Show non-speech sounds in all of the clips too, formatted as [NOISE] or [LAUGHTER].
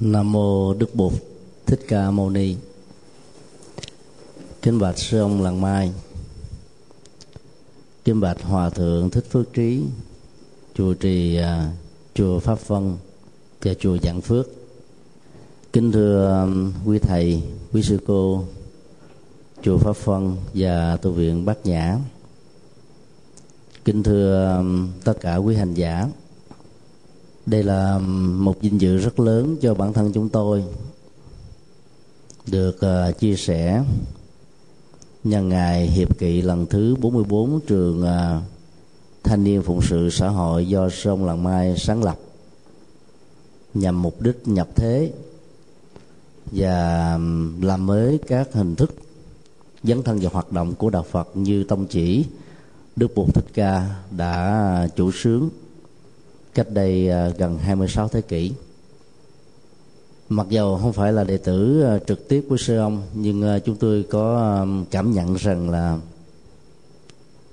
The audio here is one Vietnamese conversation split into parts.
nam mô đức bụt thích ca mâu ni. Kính bạch sư ông làng mai. Kính bạch hòa thượng thích phước trí chùa trì uh, chùa pháp vân và chùa giảng phước. Kính thưa um, quý thầy quý sư cô chùa pháp vân và tu viện bát nhã. Kính thưa um, tất cả quý hành giả đây là một vinh dự rất lớn cho bản thân chúng tôi được uh, chia sẻ nhân ngày hiệp kỵ lần thứ 44 trường uh, thanh niên phụng sự xã hội do sông làng mai sáng lập nhằm mục đích nhập thế và làm mới các hình thức dấn thân vào hoạt động của đạo Phật như tông chỉ Đức Bụt Thích Ca đã à, chủ sướng cách đây à, gần 26 thế kỷ. Mặc dầu không phải là đệ tử à, trực tiếp của sư ông, nhưng à, chúng tôi có cảm nhận rằng là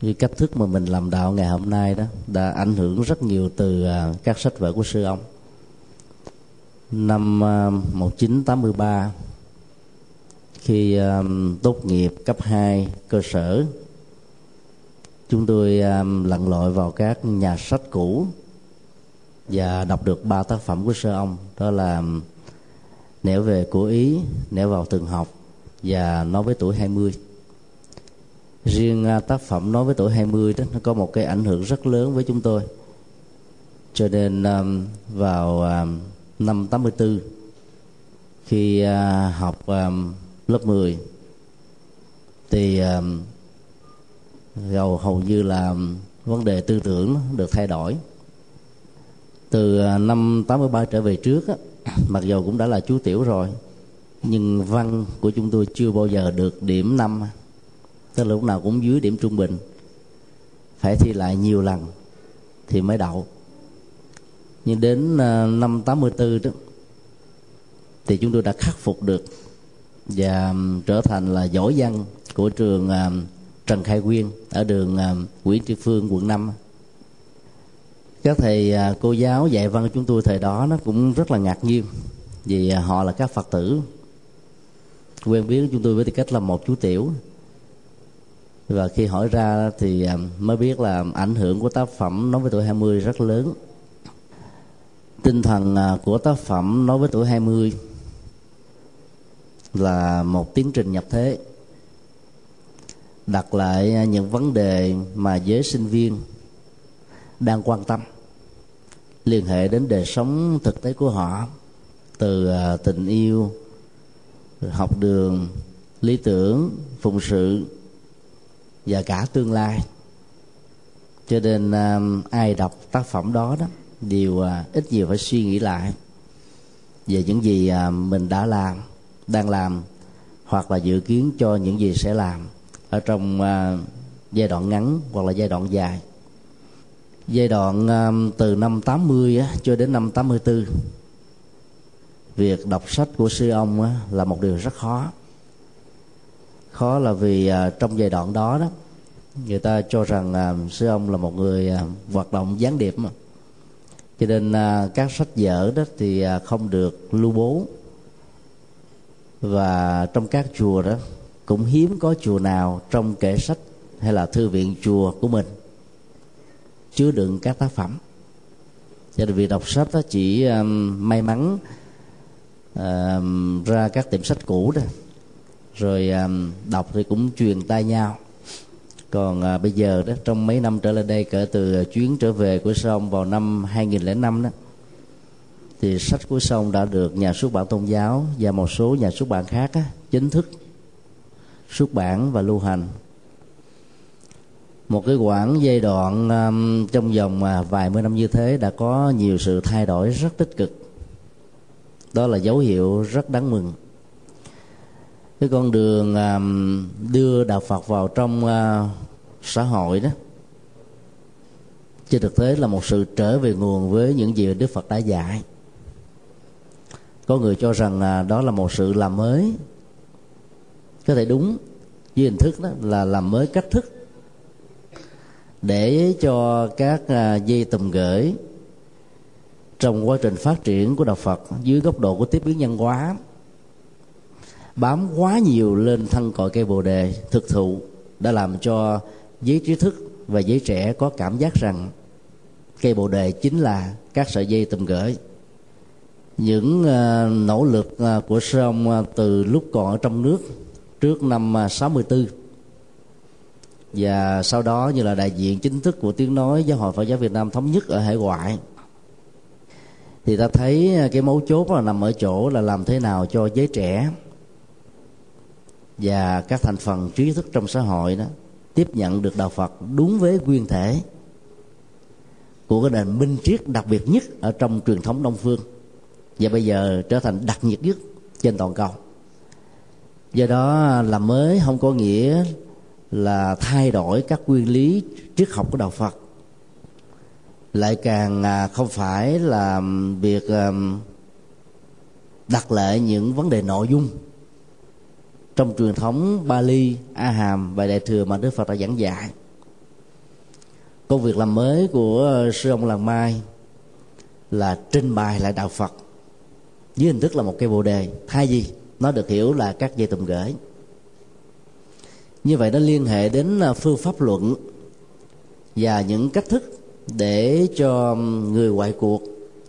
cái cách thức mà mình làm đạo ngày hôm nay đó đã ảnh hưởng rất nhiều từ các sách vở của sư ông. Năm 1983 khi tốt nghiệp cấp 2 cơ sở, chúng tôi lặn lội vào các nhà sách cũ và đọc được ba tác phẩm của sơ ông. Đó là um, nẻo về của ý nẻo vào từng học và nói với tuổi 20 riêng à, tác phẩm nói với tuổi 20 đó nó có một cái ảnh hưởng rất lớn với chúng tôi. Cho nên um, vào um, năm 84 khi à, học lớp 10 thì um, hầu hầu như là vấn đề tư tưởng được thay đổi từ à, năm 83 trở về trước á, [CLEARS THROAT] mặc dù cũng đã là chú tiểu rồi nhưng văn của chúng tôi chưa bao giờ được điểm năm. Tức là lúc nào cũng dưới điểm trung bình. Phải thi lại nhiều lần thì mới đậu. Nhưng đến à, năm 84 đó thì chúng tôi đã khắc phục được và trở thành là giỏi văn của trường à, Trần Khai Quyên ở đường Nguyễn Tri Phương quận 5 các thầy à, cô giáo dạy văn của chúng tôi thời đó nó cũng rất là ngạc nhiên. Vì à, họ là các phật tử. Quen biết chúng tôi với tư cách là một chú tiểu. Và khi hỏi ra thì à, mới biết là ảnh hưởng của tác phẩm nói với tuổi 20 rất lớn. Tinh thần của tác phẩm nói với tuổi 20 là một tiến trình nhập thế. Đặt lại những vấn đề mà giới sinh viên đang quan tâm liên hệ đến đời sống thực tế của họ, từ à, tình yêu, học đường, lý tưởng, phụng sự và cả tương lai. Cho nên à, ai đọc tác phẩm đó đó đều à, ít nhiều phải suy nghĩ lại về những gì mình đã làm, đang làm hoặc là dự kiến cho những gì sẽ làm ở trong giai đoạn ngắn hoặc là giai đoạn dài giai đoạn um, từ năm 80 á, cho đến năm 84 việc đọc sách của sư ông á, là một điều rất khó. Khó là vì à, trong giai đoạn đó đó người ta cho rằng à, sư ông là một người à, hoạt động gián điệp mà. Cho nên các sách vở đó thì không được lưu bố. Và trong các chùa đó cũng hiếm có chùa nào trong kệ sách hay là thư viện chùa của mình chứa đựng các tác phẩm. Cho nên việc đọc sách đó chỉ um, may mắn um, ra các tiệm sách cũ đó rồi um, đọc thì cũng truyền tay nhau. Còn uh, bây giờ đó trong mấy năm trở lại đây kể từ chuyến trở về của sông vào năm 2005 đó thì sách của sông đã được nhà xuất bản tôn giáo và một số nhà xuất bản khác á, chính thức xuất bản và lưu hành một cái quãng giai đoạn um, trong vòng mà vài mươi năm như thế đã có nhiều sự thay đổi rất tích cực. Đó là dấu hiệu rất đáng mừng. Cái con đường um, đưa đạo phật vào trong uh, xã hội đó trên thực tế là một sự trở về nguồn với những gì đức phật đã dạy. Có người cho rằng uh, đó là một sự làm mới. Có thể đúng với hình thức đó là làm mới cách thức để cho các à, dây tùm gửi trong quá trình phát triển của đạo Phật dưới góc độ của tiếp biến nhân hóa. Bám quá nhiều lên thân cội cây bồ đề thực thụ đã làm cho giới trí thức và giới trẻ có cảm giác rằng cây bồ đề chính là các sợi dây tùm gửi. Những uh, nỗ lực uh, của sư ông uh, từ lúc còn ở trong nước trước năm uh, 64 và sau đó như là đại diện chính thức của tiếng nói giáo hội Phật giáo Việt Nam thống nhất ở hải ngoại. Thì ta thấy à, cái mấu chốt là nằm ở chỗ là làm thế nào cho giới trẻ và các thành phần trí thức trong xã hội đó tiếp nhận được đạo Phật đúng với nguyên thể của cái nền minh triết đặc biệt nhất ở trong truyền thống đông phương. Và bây giờ trở thành đặc nhiệt nhất trên toàn cầu. Do đó làm mới không có nghĩa là thay đổi các nguyên lý triết học của đạo Phật. Lại càng à, không phải là việc đặt lệ những vấn đề nội dung. Trong truyền thống Bali, A Hàm và Đại thừa mà Đức Phật đã giảng dạy. Công việc làm mới của ờ, sư ông Làng Mai là trình bày lại đạo Phật dưới hình thức là một cây bồ đề. Thay gì nó được hiểu là các dây tùm gửi như vậy nó liên hệ đến à, phương pháp luận và những cách thức để cho người ngoại cuộc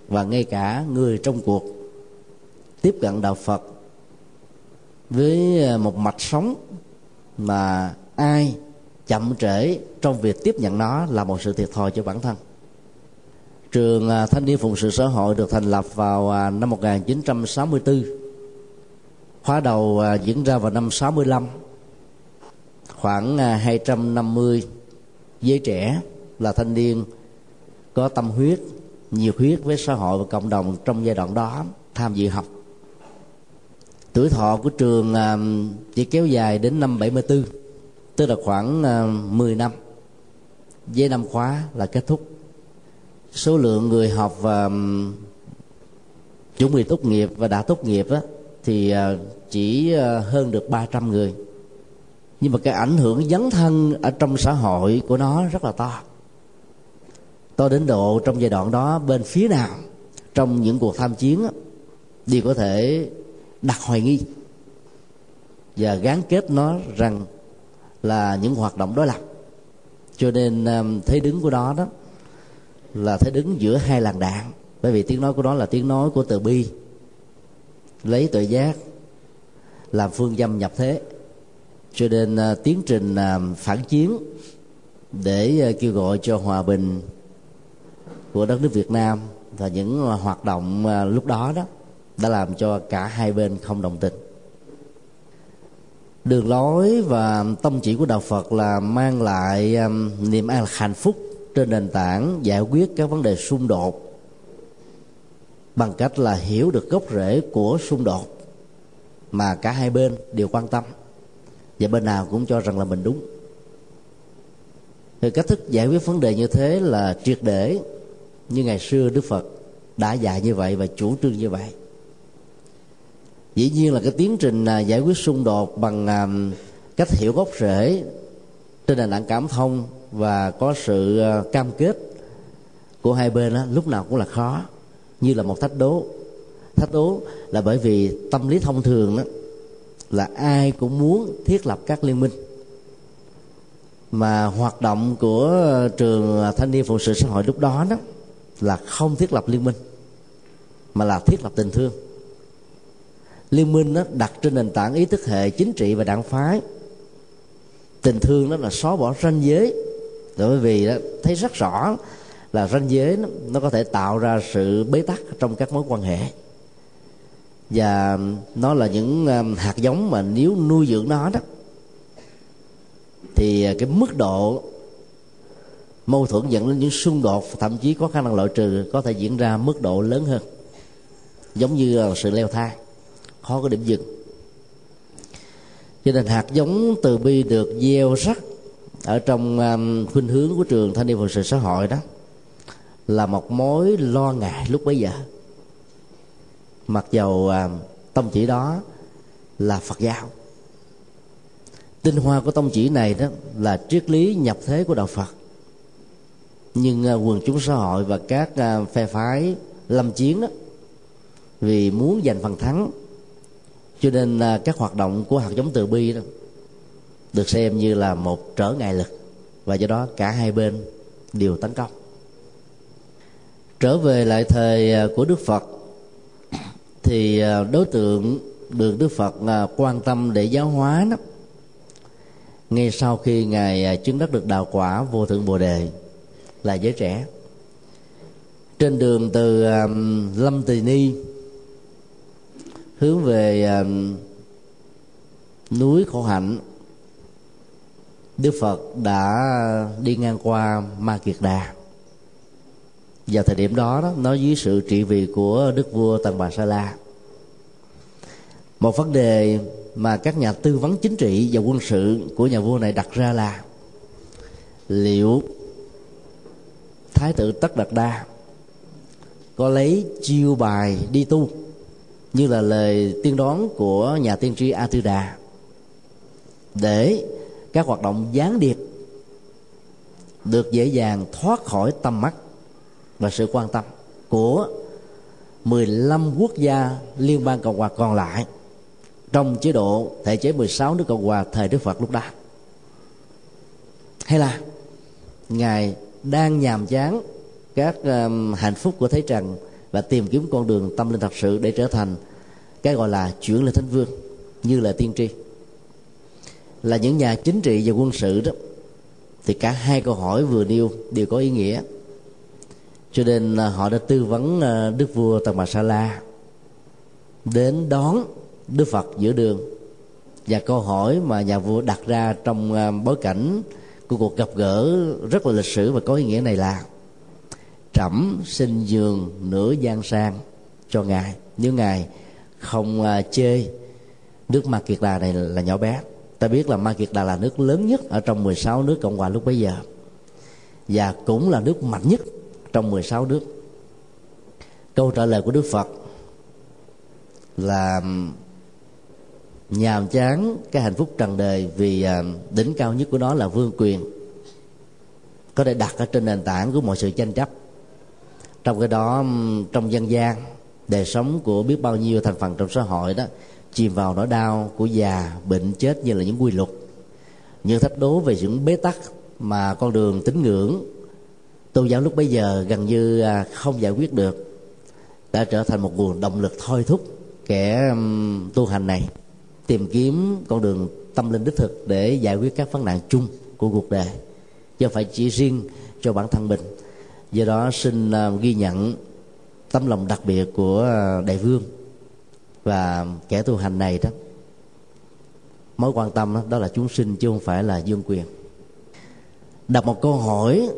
và ngay cả người trong cuộc tiếp cận đạo Phật với à, một mạch sống mà ai chậm trễ trong việc tiếp nhận nó là một sự thiệt thòi cho bản thân. Trường à, thanh niên phụng sự xã hội được thành lập vào năm 1964 khóa đầu diễn ra vào năm 65 khoảng à, 250 giới trẻ là thanh niên có tâm huyết, nhiệt huyết với xã hội và cộng đồng trong giai đoạn đó tham dự học. Tuổi thọ của trường à, chỉ kéo dài đến năm 74 tức là khoảng à, 10 năm. Với năm khóa là kết thúc. Số lượng người học và chuẩn bị tốt nghiệp và đã tốt nghiệp thì chỉ hơn được 300 người nhưng mà cái ảnh hưởng dấn thân ở trong xã hội của nó rất là to. To đến độ trong giai đoạn đó, bên phía nào, trong những cuộc tham chiến đều có thể đặt hoài nghi. Và gắn kết nó rằng là những hoạt động đối lập. Cho nên um, thế đứng của nó đó là thế đứng giữa hai làn đạn. Bởi vì tiếng nói của nó là tiếng nói của từ bi, lấy tự giác, làm phương dâm nhập thế cho nên uh, tiến trình uh, phản chiến để uh, kêu gọi cho hòa bình của đất nước Việt Nam và những uh, hoạt động uh, lúc đó đó đã làm cho cả hai bên không đồng tình. Đường lối và tâm chỉ của đạo phật là mang lại niềm an hạnh phúc trên nền tảng giải quyết các vấn đề xung đột bằng cách là hiểu được gốc rễ của xung đột mà cả hai bên đều quan tâm và bên nào cũng cho rằng là mình đúng. Thì cách thức giải quyết vấn đề như thế là triệt để như ngày xưa đức phật đã dạy như vậy và chủ trương như vậy. Dĩ nhiên là cái tiến trình à, giải quyết xung đột bằng à, cách hiểu gốc rễ trên nền tảng cảm thông và có sự à, cam kết của hai bên đó, lúc nào cũng là khó như là một thách đố. Thách đố là bởi vì tâm lý thông thường đó là ai cũng muốn thiết lập các liên minh. Mà hoạt động của trường thanh niên phụ sự xã hội lúc đó đó là không thiết lập liên minh mà là thiết lập tình thương. Liên minh nó đặt trên nền tảng ý thức hệ chính trị và đảng phái. Tình thương đó là xóa bỏ ranh giới. Bởi vì đó, thấy rất rõ là ranh giới nó, nó có thể tạo ra sự bế tắc trong các mối quan hệ và nó là những um, hạt giống mà nếu nuôi dưỡng nó đó thì à, cái mức độ mâu thuẫn dẫn đến những xung đột thậm chí có khả năng loại trừ có thể diễn ra mức độ lớn hơn. Giống như là sự leo thang khó có điểm dừng. Cho nên hạt giống từ bi được gieo rắc ở trong um, khuynh hướng của trường thanh niên phật sự xã hội đó là một mối lo ngại lúc bấy giờ mặc dầu à, tông chỉ đó là phật giáo. Tinh hoa của tông chỉ này đó là triết lý nhập thế của đạo phật. Nhưng à, quần chúng xã hội và các à, phe phái lâm chiến đó vì muốn giành phần thắng cho nên à, các hoạt động của hạt giống từ bi đó được xem như là một trở ngại lực và do đó cả hai bên đều tấn công. Trở về lại thời à, của đức phật thì à, đối tượng được đức phật à, quan tâm để giáo hóa đó. Ngay sau khi ngài à, chứng đắc được đạo quả vô thượng bồ đề là giới trẻ, trên đường từ lâm tỳ ni hướng về núi khổ hạnh, đức phật đã đi ngang qua ma kiệt đà vào thời điểm đó, đó nó dưới sự trị vì của đức vua tần bà sa la. Một vấn đề mà các nhà tư vấn chính trị và quân sự của nhà vua này đặt ra là liệu thái tử tất đạt đa có lấy chiêu bài đi tu như là lời tiên đoán của nhà tiên tri a tư đà để các hoạt động gián điệp được dễ dàng thoát khỏi tầm mắt và sự quan tâm của 15 quốc gia liên bang cộng hòa còn lại trong chế độ thể chế 16 nước cộng hòa thời Đức Phật lúc đó. Hay là ngài đang nhàm chán các um, hạnh phúc của thế trần và tìm kiếm con đường tâm linh thật sự để trở thành cái gọi là chuyển lên thánh vương như là tiên tri. Là những nhà chính trị và quân sự đó thì cả hai câu hỏi vừa nêu đều có ý nghĩa cho nên là họ đã tư vấn à, đức vua tần bà sa la đến đón đức phật giữa đường. Và câu hỏi mà nhà vua đặt ra trong à, bối cảnh của cuộc gặp gỡ rất là lịch sử và có ý nghĩa này là trẫm xin giường nửa gian sang cho ngài, nếu ngài không à, chê nước ma kiệt đà này là nhỏ bé. Ta biết là ma kiệt đà là nước lớn nhất ở trong 16 nước cộng hòa lúc bấy giờ và cũng là nước mạnh nhất trong 16 nước câu trả lời của đức phật là, nhàm chán cái hạnh phúc trần đời vì à, đỉnh cao nhất của nó là vương quyền. Có thể đặt ở trên nền tảng của mọi sự tranh chấp. Trong cái đó trong dân gian, đời sống của biết bao nhiêu thành phần trong xã hội đó, chìm vào nỗi đau của già, bệnh, chết như là những quy luật. Những thách đố về những bế tắc mà con đường tín ngưỡng tôn giáo lúc bấy giờ gần như à, không giải quyết được. Đã trở thành một nguồn động lực thôi thúc kẻ tu hành này tìm kiếm con đường tâm linh đích thực để giải quyết các vấn nạn chung của cuộc đời chứ không phải chỉ riêng cho bản thân mình. Do đó xin à, ghi nhận tấm lòng đặc biệt của à, đại vương và kẻ tu hành này đó. Mối quan tâm đó, đó là chúng sinh chứ không phải là dương quyền. Đặt một câu hỏi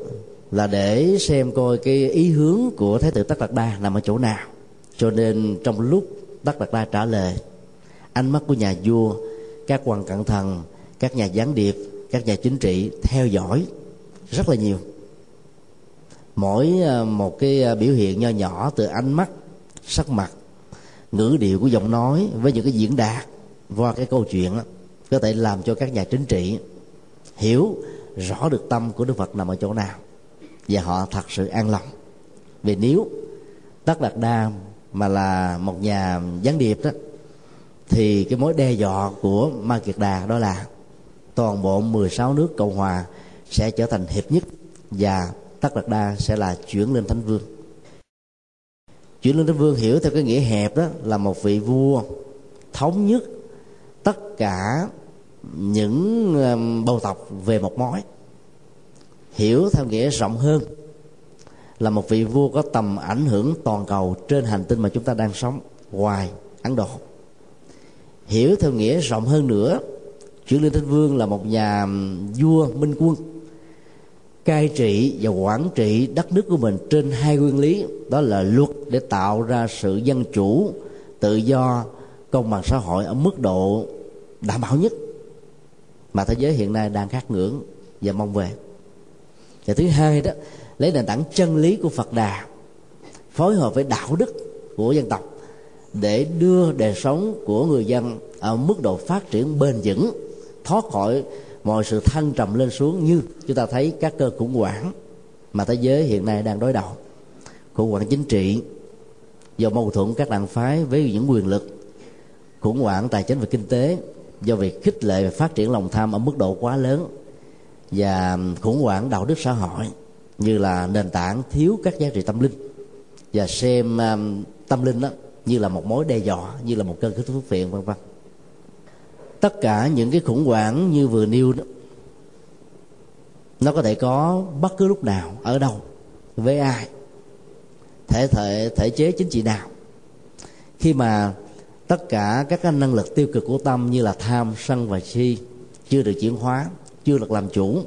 là để xem coi cái ý hướng của thái tử tất đạt đa nằm ở chỗ nào. Cho nên trong lúc tất đạt đa trả lời ánh mắt của nhà vua các quan cận thần các nhà gián điệp các nhà chính trị theo dõi rất là nhiều. Mỗi ờ, một cái ờ, biểu hiện nho nhỏ từ ánh mắt sắc mặt ngữ điệu của giọng nói với những cái diễn đạt qua cái câu chuyện đó, có thể làm cho các nhà chính trị hiểu rõ được tâm của đức phật nằm ở chỗ nào và họ thật sự an lòng. Vì nếu tất đạt đa mà là một nhà gián điệp đó, thì cái mối đe dọa của ma kiệt đà đó là toàn bộ 16 nước cộng hòa sẽ trở thành hiệp nhất và tất đạt đa sẽ là chuyển lên thánh vương. Chuyển lên thánh vương hiểu theo cái nghĩa hẹp đó là một vị vua thống nhất tất cả những bầu tộc về một mối hiểu theo nghĩa rộng hơn, là một vị vua có tầm ảnh hưởng toàn cầu trên hành tinh mà chúng ta đang sống ngoài ấn độ. Hiểu theo nghĩa rộng hơn nữa chuyển lên thánh vương là một nhà vua minh quân, cai trị và quản trị đất nước của mình trên hai nguyên lý, đó là luật để tạo ra sự dân chủ, tự do, công bằng xã hội ở mức độ đảm bảo nhất mà thế giới hiện nay đang khát ngưỡng và mong về và thứ hai đó, lấy nền tảng chân lý của phật đà, phối hợp với đạo đức của dân tộc để đưa đời sống của người dân ở mức độ phát triển bền vững, thoát khỏi mọi sự thăng trầm lên xuống như chúng ta thấy các cơ khủng hoảng mà thế giới hiện nay đang đối đầu. Khủng hoảng chính trị do mâu thuẫn các đảng phái với những quyền lực, khủng hoảng tài chính và kinh tế do việc khích lệ và phát triển lòng tham ở mức độ quá lớn và khủng hoảng đạo đức xã hội như là nền tảng thiếu các giá trị tâm linh và xem um, tâm linh đó như là một mối đe dọa như là một cơn khích phước phiện vân vân. Tất cả những cái khủng hoảng như vừa nêu đó nó có thể có bất cứ lúc nào ở đâu với ai thể thể thể chế chính trị nào. Khi mà tất cả các cái năng lực tiêu cực của tâm như là tham sân và si chưa được chuyển hóa chưa được làm chủ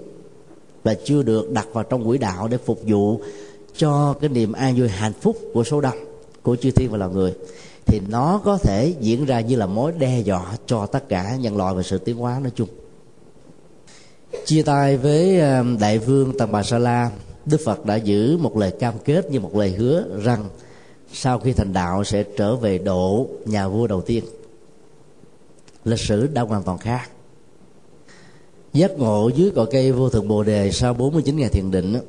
và chưa được đặt vào trong quỹ đạo để phục vụ cho cái niềm an vui hạnh phúc của số đông, của chư thiên và loài người, thì nó có thể diễn ra như là mối đe dọa cho tất cả nhân loại và sự tiến hóa nói chung. Chia tay với um, đại vương tần bà sa la, đức phật đã giữ một lời cam kết như một lời hứa rằng sau khi thành đạo sẽ trở về độ nhà vua đầu tiên. Lịch sử đã hoàn toàn khác giác ngộ dưới cội cây vô thượng bồ đề sau 49 ngày thiền định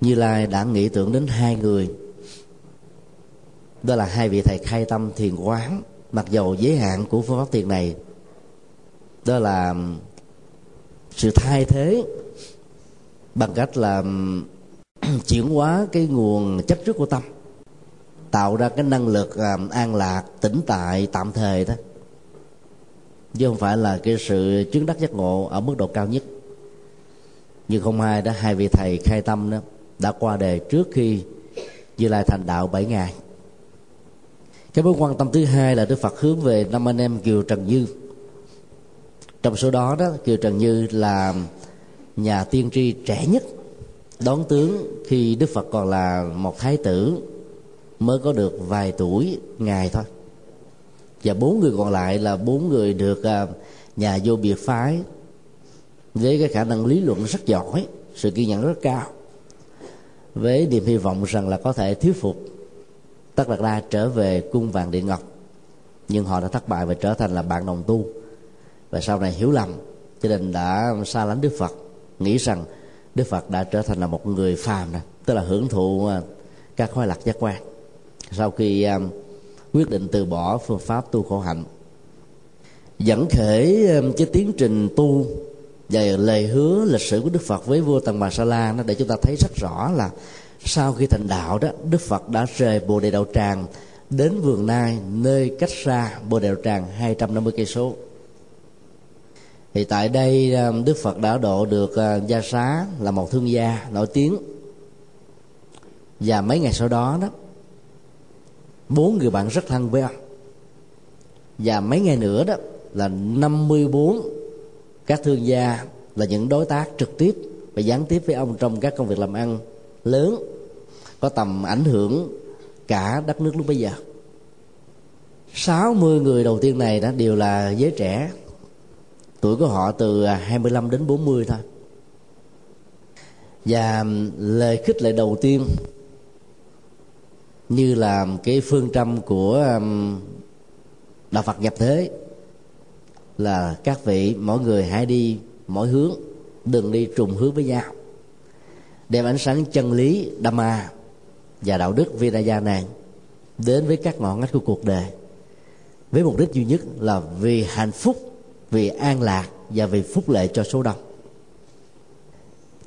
như lai đã nghĩ tưởng đến hai người. Đó là hai vị thầy khai tâm thiền quán, mặc dầu giới hạn của phương pháp thiền này. Đó là um, sự thay thế bằng cách là um, [CLEARS THROAT] chuyển hóa cái nguồn chấp trước của tâm, tạo ra cái năng lực um, an lạc, tĩnh tại tạm thời đó chứ không phải là cái sự chứng đắc giác ngộ ở mức độ cao nhất. Như không ai đó hai vị thầy khai tâm đó, đã qua đề trước khi như lai thành đạo bảy ngày cái mối quan tâm thứ hai là đức phật hướng về năm anh em kiều trần như. Trong số đó đó, kiều trần như là nhà tiên tri trẻ nhất, đón tướng khi đức phật còn là một thái tử, mới có được vài tuổi ngày thôi và bốn người còn lại là bốn người được à, nhà vô biệt phái. Với cái khả năng lý luận rất giỏi sự kiên nhẫn rất cao. Với niềm hy vọng rằng là có thể thuyết phục tất đạt đa trở về cung vàng điện ngọc. Nhưng họ đã thất bại và trở thành là bạn đồng tu. Và sau này hiểu lầm cho nên đã xa lánh đức phật. Nghĩ rằng đức phật đã trở thành là một người phàm này, tức là hưởng thụ à, các khoái lạc giác quan. Sau khi à, quyết định từ bỏ phương pháp tu khổ hạnh. Dẫn khởi um, cái tiến trình tu và lời hứa lịch sử của đức phật với vua tần bà sa la nó để chúng ta thấy rất rõ là sau khi thành đạo đó, đức phật đã rời bồ đề đạo tràng đến vườn nai nơi cách xa bồ đề đạo tràng 250 cây số. Thì tại đây um, đức phật đã độ được uh, gia xá là một thương gia nổi tiếng. Và mấy ngày sau đó đó bốn người bạn rất thân với ông và mấy ngày nữa đó là 54 các thương gia là những đối tác trực tiếp và gián tiếp với ông trong các công việc làm ăn lớn, có tầm ảnh hưởng cả đất nước lúc bây giờ. 60 người đầu tiên này đó đều là giới trẻ. Tuổi của họ từ 25 đến 40 thôi. Và lời khích lệ đầu tiên như là cái phương châm của um, đạo Phật nhập thế, là các vị mỗi người hãy đi mỗi hướng, đừng đi trùng hướng với nhau, đem ánh sáng chân lý, Dhamma và đạo đức Vinaya nàng đến với các ngọn ngách của cuộc đời, với mục đích duy nhất là vì hạnh phúc, vì an lạc và vì phúc lệ cho số đông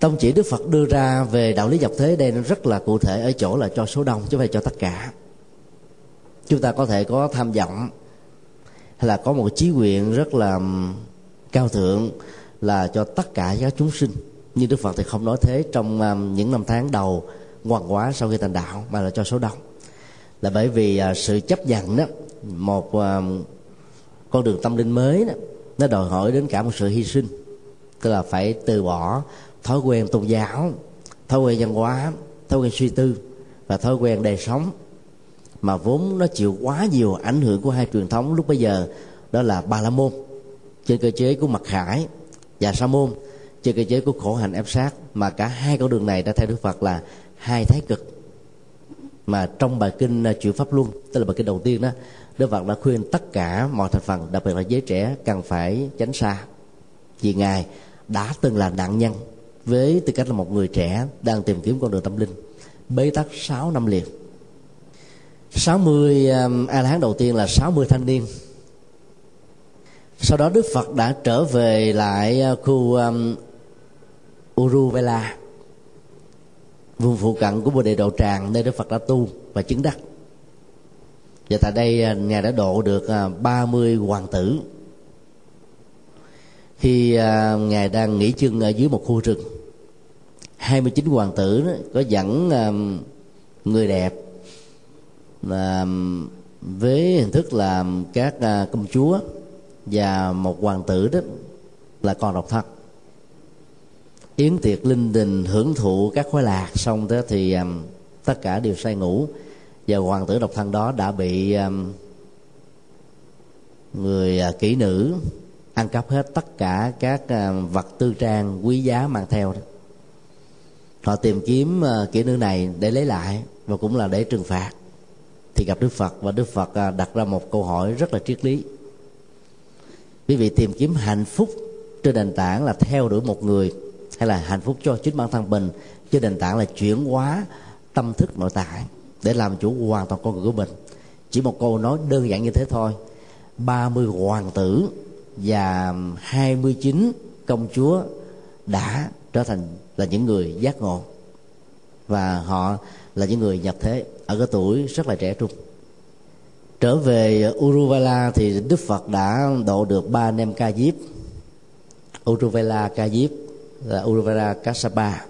tông chỉ đức phật đưa ra về đạo lý nhập thế đây nó rất là cụ thể ở chỗ là cho số đông chứ không phải cho tất cả. Chúng ta có thể có tham vọng, hay là có một chí nguyện rất là cao thượng là cho tất cả các chúng sinh. Nhưng đức phật thì không nói thế trong những năm tháng đầu hoàn quá sau khi thành đạo mà là cho số đông. Là bởi vì à, sự chấp nhận đó, một con đường tâm linh mới đó, nó đòi hỏi đến cả một sự hy sinh. Tức là phải từ bỏ thói quen tôn giáo, thói quen văn hóa, thói quen suy tư và thói quen đời sống. Mà vốn nó chịu quá nhiều ảnh hưởng của hai truyền thống lúc bây giờ, đó là ba la môn, trên cơ chế của mặt khải, và sa môn, trên cơ chế của khổ hạnh ép sát. Mà cả hai con đường này đã theo đức phật là hai thái cực. Mà trong bài kinh à, chuyển pháp luân, tức là bài kinh đầu tiên đó, đức phật đã khuyên tất cả mọi thành phần, đặc biệt là giới trẻ, cần phải tránh xa. Vì ngài đã từng là nạn nhân với tư cách là một người trẻ đang tìm kiếm con đường tâm linh bế tắc 6 năm liền. 60 um, a la hán đầu tiên là 60 thanh niên. Sau đó đức phật đã trở về lại uh, khu um, uruvela vùng phụ cận của bồ đề đầu tràng nơi đức phật đã tu và chứng đắc. Và tại đây uh, ngài đã độ được uh, 30 hoàng tử khi à, ngài đang nghỉ chân ở dưới một khu rừng. 29 hoàng tử đó, có dẫn à, người đẹp à, với hình thức là các à, công chúa và một hoàng tử đó là còn độc thân. Yến tiệc linh đình hưởng thụ các khoái lạc xong đó thì à, tất cả đều say ngủ và hoàng tử độc thân đó đã bị à, người à, kỹ nữ ăn cắp hết tất cả các ờ, vật tư trang quý giá mang theo đó. Họ tìm kiếm ờ, kỹ nữ này để lấy lại và cũng là để trừng phạt. Thì gặp đức phật và đức phật ờ, đặt ra một câu hỏi rất là triết lý. Quý vị tìm kiếm hạnh phúc trên nền tảng là theo đuổi một người hay là hạnh phúc cho chính bản thân mình trên nền tảng là chuyển hóa tâm thức nội tại để làm chủ hoàn toàn con người của mình. Chỉ một câu nói đơn giản như thế thôi. 30 hoàng tử và 29 công chúa đã trở thành là những người giác ngộ. Và họ là những người nhập thế ở cái tuổi rất là trẻ trung. Trở về Uruvela thì Đức Phật đã độ được ba anh em ca diếp. Uruvela ca diếp là Uruvela Kassapa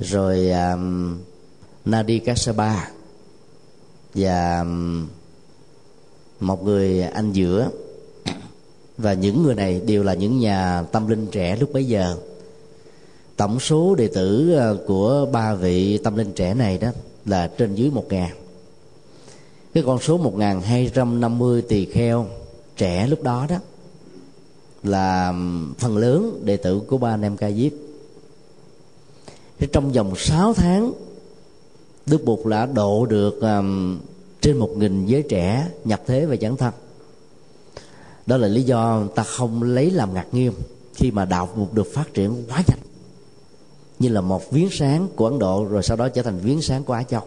rồi um, Nadi Kassapa và um, một người anh giữa và những người này đều là những nhà tâm linh trẻ lúc bấy giờ. Tổng số đệ tử ờ, của ba vị tâm linh trẻ này đó là trên dưới một ngàn. Cái con số 1250 tỳ kheo trẻ lúc đó đó là phần lớn đệ tử của ba anh em ca diếp. Trong vòng 6 tháng Đức Bụt đã độ được um, trên một nghìn giới trẻ nhập thế và chẳng thân đó là lý do ta không lấy làm ngạc nhiên khi mà đạo Phật được phát triển quá nhanh. Như là một viếng sáng của Ấn Độ rồi sau đó trở thành viếng sáng của Á Châu.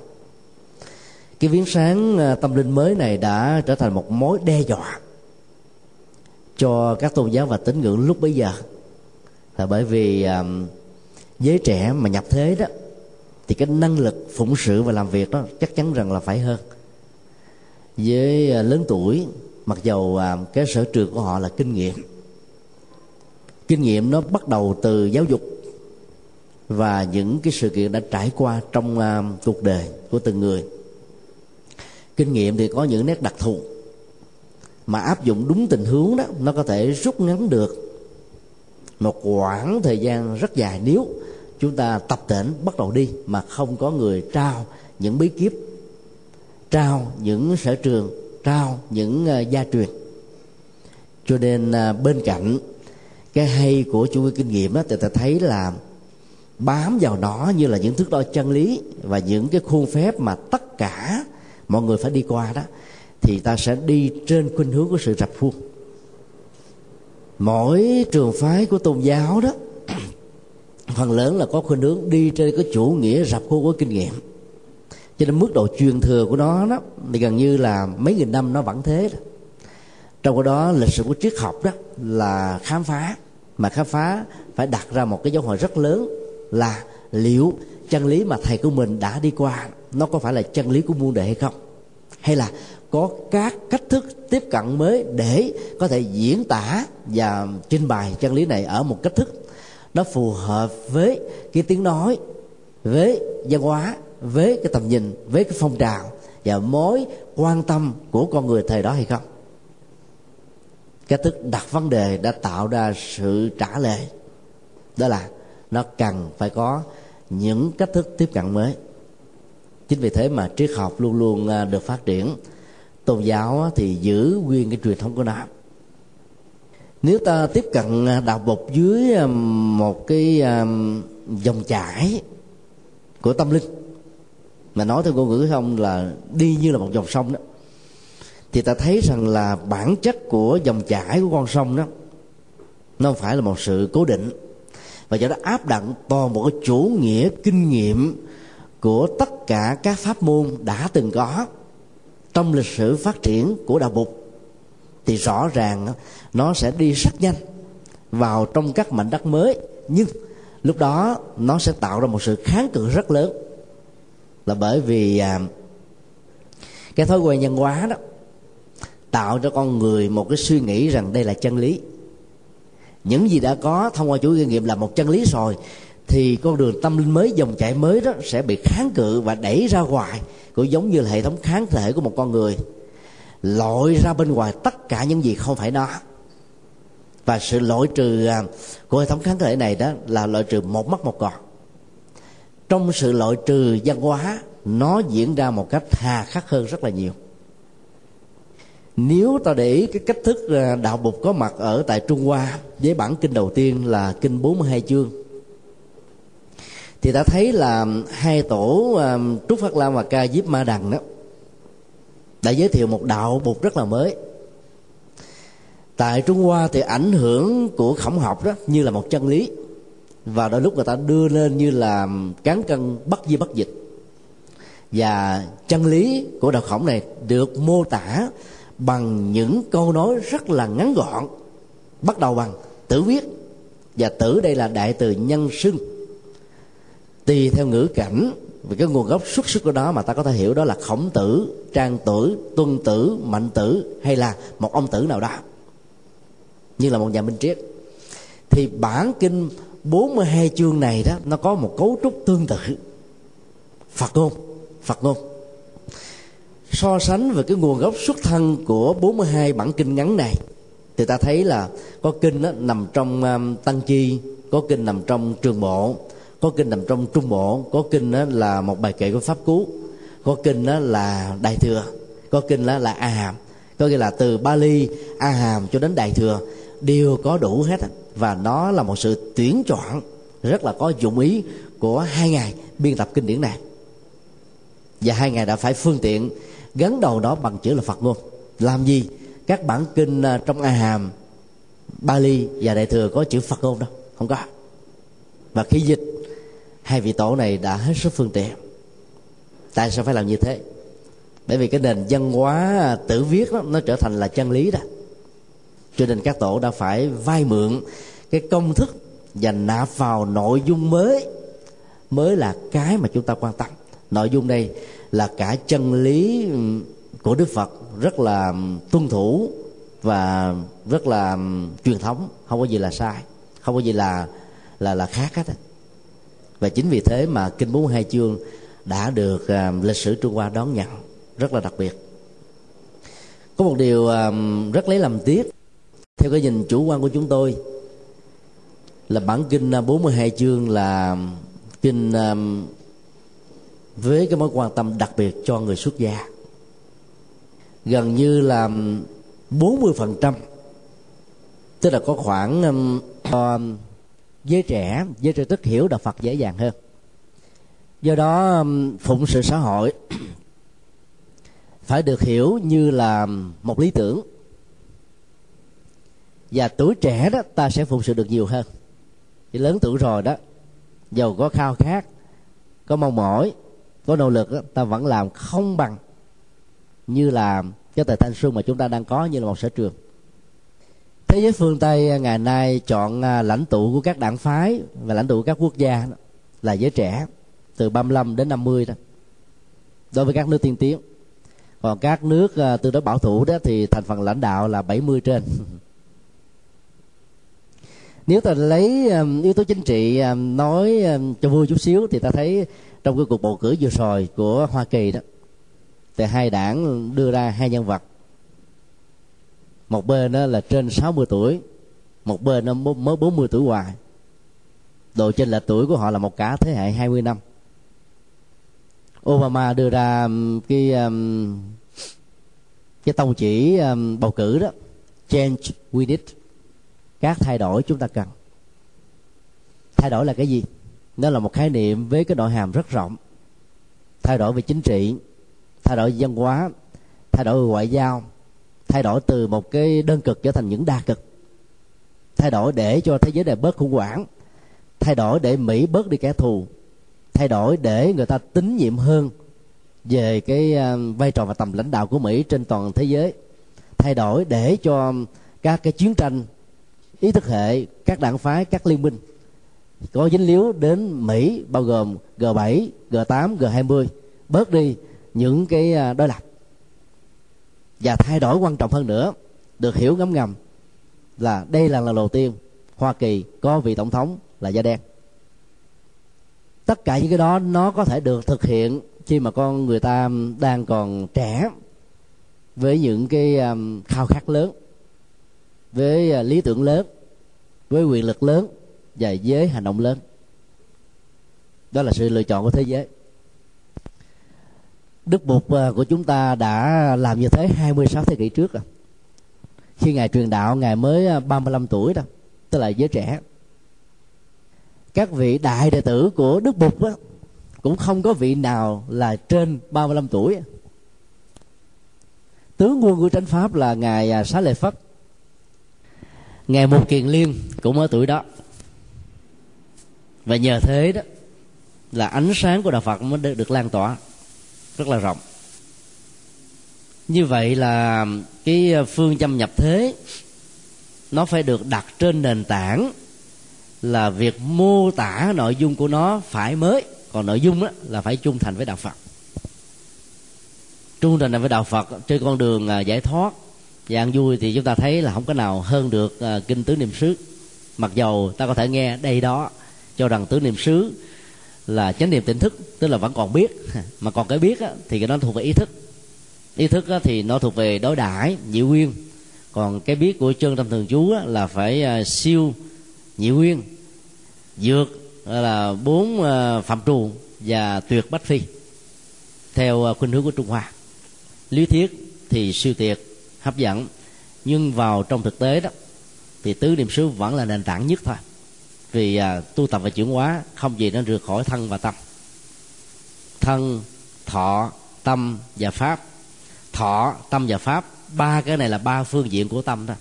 Cái viếng sáng à, tâm linh mới này đã trở thành một mối đe dọa cho các tôn giáo và tín ngưỡng lúc bấy giờ. Là bởi vì um, giới trẻ mà nhập thế đó thì cái năng lực phụng sự và làm việc đó chắc chắn rằng là phải hơn. Với uh, lớn tuổi mặc dầu à, cái sở trường của họ là kinh nghiệm. Kinh nghiệm nó bắt đầu từ giáo dục và những cái sự kiện đã trải qua trong à, cuộc đời của từng người. Kinh nghiệm thì có những nét đặc thù mà áp dụng đúng tình huống đó, nó có thể rút ngắn được một quãng thời gian rất dài nếu chúng ta tập tễnh bắt đầu đi, mà không có người trao những bí kíp, trao những sở trường trao những uh, gia truyền. Cho nên uh, bên cạnh cái hay của chủ nghĩa kinh nghiệm đó thì ta thấy là bám vào nó như là những thước đo chân lý và những cái khuôn phép mà tất cả mọi người phải đi qua đó thì ta sẽ đi trên khuynh hướng của sự rập khuôn. Mỗi trường phái của tôn giáo đó [CLEARS THROAT] phần lớn là có khuynh hướng đi trên cái chủ nghĩa rập khuôn của kinh nghiệm cho nên mức độ truyền thừa của nó đó, thì gần như là mấy nghìn năm nó vẫn thế đó. trong cái đó, lịch sử của triết học đó là khám phá, mà khám phá phải đặt ra một cái dấu hỏi rất lớn là liệu chân lý mà thầy của mình đã đi qua, nó có phải là chân lý của muôn đời hay không hay là có các cách thức tiếp cận mới để có thể diễn tả và trình bày chân lý này ở một cách thức nó phù hợp với cái tiếng nói, với văn hóa với cái tầm nhìn với cái phong trào và mối quan tâm của con người thời đó hay không? Cách thức đặt vấn đề đã tạo ra sự trả lời. Đó là nó cần phải có những cách thức tiếp cận mới. Chính vì thế mà triết học luôn luôn à, được phát triển. Tôn giáo thì giữ nguyên cái truyền thống của nó. Nếu ta tiếp cận à, đạo bục dưới à, một cái dòng chảy của tâm linh mà nói theo ngôn ngữ không là đi như là một dòng sông đó. Thì ta thấy rằng là bản chất của dòng chảy của con sông đó, nó không phải là một sự cố định. Và do đó áp đặt toàn bộ cái chủ nghĩa, kinh nghiệm của tất cả các pháp môn đã từng có trong lịch sử phát triển của đạo bục thì rõ ràng nó sẽ đi rất nhanh vào trong các mảnh đất mới. Nhưng lúc đó nó sẽ tạo ra một sự kháng cự rất lớn là bởi vì à, cái thói quen nhân hóa đó tạo cho con người một cái suy nghĩ rằng đây là chân lý. Những gì đã có thông qua chủ kinh nghiệm là một chân lý rồi thì con đường tâm linh mới dòng chảy mới đó sẽ bị kháng cự và đẩy ra ngoài cũng giống như là hệ thống kháng thể của một con người. Loại ra bên ngoài tất cả những gì không phải nó. Và sự loại trừ à, của hệ thống kháng thể này đó là loại trừ một mất một còn trong sự loại trừ văn hóa, nó diễn ra một cách hà khắc hơn rất là nhiều. Nếu ta để ý cái cách thức à, đạo bục có mặt ở tại Trung Hoa, với bản kinh đầu tiên là kinh 42 chương, thì ta thấy là hai tổ à, Trúc Phát Lam và Ca Diếp Ma Đằng đó, đã giới thiệu một đạo bục rất là mới. Tại Trung Hoa thì ảnh hưởng của khổng học đó như là một chân lý và đôi lúc người ta đưa lên như là cán cân bất di bất dịch. Và chân lý của đạo khổng này được mô tả bằng những câu nói rất là ngắn gọn, bắt đầu bằng tử viết. Và tử đây là đại từ nhân xưng. Tùy theo ngữ cảnh, vì cái nguồn gốc xuất xứ của đó mà ta có thể hiểu đó là khổng tử, trang tử, tuân tử, mạnh tử, hay là một ông tử nào đó. Như là một nhà minh triết. Thì bản kinh 42 chương này đó nó có một cấu trúc tương tự. Phật ngôn Phật ngôn so sánh về cái nguồn gốc xuất thân của 42 bản kinh ngắn này thì ta thấy là có kinh đó, nằm trong um, tăng chi có kinh nằm trong trường bộ có kinh nằm trong trung bộ có kinh đó là một bài kệ của pháp cú có kinh đó là đại thừa có kinh đó là a hàm có nghĩa là từ bali a hàm cho đến đại thừa đều có đủ hết và nó là một sự tuyển chọn rất là có dụng ý của hai ngày biên tập kinh điển này. Và hai ngày đã phải phương tiện gắn đầu đó bằng chữ là phật ngôn làm gì? Các bản kinh à, trong a hàm bali và đại thừa có chữ phật ngôn đâu không có. Và khi dịch hai vị tổ này đã hết sức phương tiện. Tại sao phải làm như thế? Bởi vì cái nền văn hóa à, tự viết đó, nó trở thành là chân lý đó cho nên các tổ đã phải vay mượn cái công thức và nạp vào nội dung mới mới là cái mà chúng ta quan tâm. Nội dung đây là cả chân lý của đức phật rất là tuân thủ và rất là truyền thống không có gì là sai không có gì là là là khác hết. Và chính vì thế mà kinh 42 chương đã được uh, lịch sử Trung Hoa đón nhận rất là đặc biệt. Có một điều uh, rất lấy làm tiếc theo cái nhìn chủ quan của chúng tôi là bản kinh à, 42 chương là kinh à, với cái mối quan tâm đặc biệt cho người xuất gia. Gần như là 40% tức là có khoảng um, giới trẻ giới trẻ tức hiểu đạo phật dễ dàng hơn. Do đó um, phụng sự xã hội phải được hiểu như là một lý tưởng và tuổi trẻ đó ta sẽ phụng sự được nhiều hơn. Thì lớn tuổi rồi đó giàu có khao khát có mong mỏi có nỗ lực đó, ta vẫn làm không bằng như là cái thời thanh xuân mà chúng ta đang có như là một sở trường. Thế giới phương tây à, ngày nay chọn à, lãnh tụ của các đảng phái và lãnh tụ của các quốc gia là giới trẻ từ 35 đến 50 đó đối với các nước tiên tiến. Còn các nước à, từ đó bảo thủ đó thì thành phần lãnh đạo là 70 trên. [LAUGHS] nếu ta lấy um, yếu tố chính trị um, nói um, cho vui chút xíu thì ta thấy trong cái cuộc bầu cử vừa rồi của Hoa Kỳ đó thì hai đảng đưa ra hai nhân vật. Một bên đó là trên 60 tuổi một bên nó mới 40 tuổi hoài. Độ trên là tuổi của họ là một cả thế hệ 20 năm. Obama đưa ra um, cái cái tông chỉ bầu cử đó change we need các thay đổi chúng ta cần. Thay đổi là cái gì? Nó là một khái niệm với cái nội hàm rất rộng. Thay đổi về chính trị, thay đổi về văn hóa, thay đổi về ngoại giao, thay đổi từ một cái đơn cực trở thành những đa cực. Thay đổi để cho thế giới này bớt khủng hoảng. Thay đổi để mỹ bớt đi kẻ thù. Thay đổi để người ta tín nhiệm hơn về cái ờ, vai trò và tầm lãnh đạo của mỹ trên toàn thế giới. Thay đổi để cho các cái chiến tranh ý thức hệ các đảng phái các liên minh có dính líu đến mỹ bao gồm g 7 g 8 g 20 bớt đi những cái à, đối lập. Và thay đổi quan trọng hơn nữa được hiểu ngấm ngầm là đây là lần đầu tiên hoa kỳ có vị tổng thống là da đen. Tất cả những cái đó nó có thể được thực hiện khi mà con người ta đang còn trẻ với những cái um, khao khát lớn với à, lý tưởng lớn với quyền lực lớn và với hành động lớn. Đó là sự lựa chọn của thế giới. Đức Bụt à, của chúng ta đã làm như thế 26 thế kỷ trước rồi. Khi ngài truyền đạo ngài mới à, 35 tuổi đó tức là giới trẻ. Các vị đại đệ tử của Đức Bụt đó, cũng không có vị nào là trên 35 tuổi tướng quân của chánh pháp là ngài xá lợi phất ngày một kiền liên cũng ở tuổi đó. Và nhờ thế đó là ánh sáng của đạo phật mới được, được lan tỏa rất là rộng. Như vậy là cái phương châm nhập thế nó phải được đặt trên nền tảng là việc mô tả nội dung của nó phải mới. Còn nội dung đó là phải trung thành với đạo phật. Trung thành với đạo phật trên con đường à, giải thoát và ăn vui thì chúng ta thấy là không có nào hơn được uh, kinh tứ niệm xứ. Mặc dầu ta có thể nghe đây đó cho rằng tứ niệm xứ là chánh niệm tỉnh thức tức là vẫn còn biết. [LAUGHS] Mà còn cái biết á, thì cái đó thuộc về ý thức. Ý thức á, thì nó thuộc về đối đãi nhị nguyên. Còn cái biết của chân tâm thường chú á, là phải uh, siêu nhị nguyên dược là bốn uh, phạm trù và tuyệt bách phi theo uh, khuynh hướng của trung hoa. Lý thuyết thì siêu tuyệt hấp dẫn. Nhưng vào trong thực tế đó thì tứ niệm xứ vẫn là nền tảng nhất thôi. Vì à, tu tập và chuyển hóa không gì nó rượt khỏi thân và tâm. Thân thọ tâm và pháp. Thọ tâm và pháp ba cái này là ba phương diện của tâm đó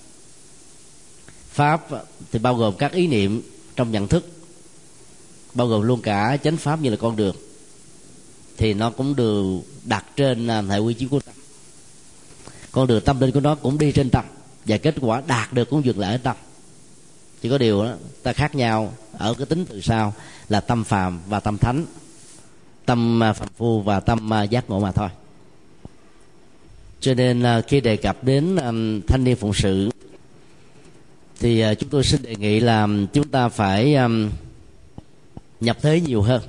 pháp thì bao gồm các ý niệm trong nhận thức bao gồm luôn cả chánh pháp như là con đường thì nó cũng đều đặt trên à, hệ quy chiếu của tâm con đường tâm linh của nó cũng đi trên tâm và kết quả đạt được cũng dừng lại ở tâm. Chỉ có điều đó, ta khác nhau ở cái tính từ sau là tâm phàm và tâm thánh, tâm à, phàm phu và tâm à, giác ngộ mà thôi. Cho nên à, khi đề cập đến thanh niên phụng sự, thì chúng tôi xin đề nghị là chúng ta phải nhập thế nhiều hơn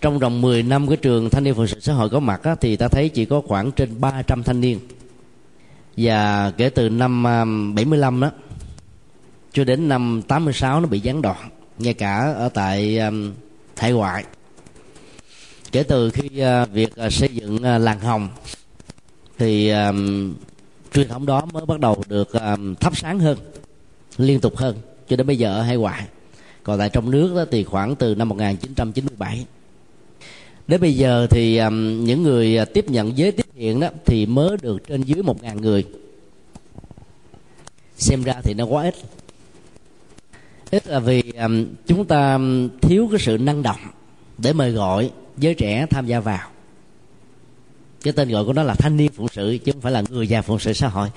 trong vòng 10 năm cái trường thanh niên phụng sự xã hội có mặt á, thì ta thấy chỉ có khoảng trên 300 thanh niên. Và kể từ năm à, 75 đó cho đến năm 86 nó bị gián đoạn ngay cả ở tại um, hải ngoại. Kể từ khi uh, việc uh, xây dựng uh, làng hồng thì um, truyền thống đó mới bắt đầu được um, thắp sáng hơn liên tục hơn cho đến bây giờ ở hải ngoại. Còn tại trong nước đó thì khoảng từ năm 1997 đến bây giờ thì um, những người à, tiếp nhận giới tiếp hiện đó thì mới được trên dưới một ngàn người. Xem ra thì nó quá ít. Ít là vì um, chúng ta um, thiếu cái sự năng động để mời gọi giới trẻ tham gia vào. Cái tên gọi của nó là thanh niên phụng sự chứ không phải là người già phụng sự xã hội.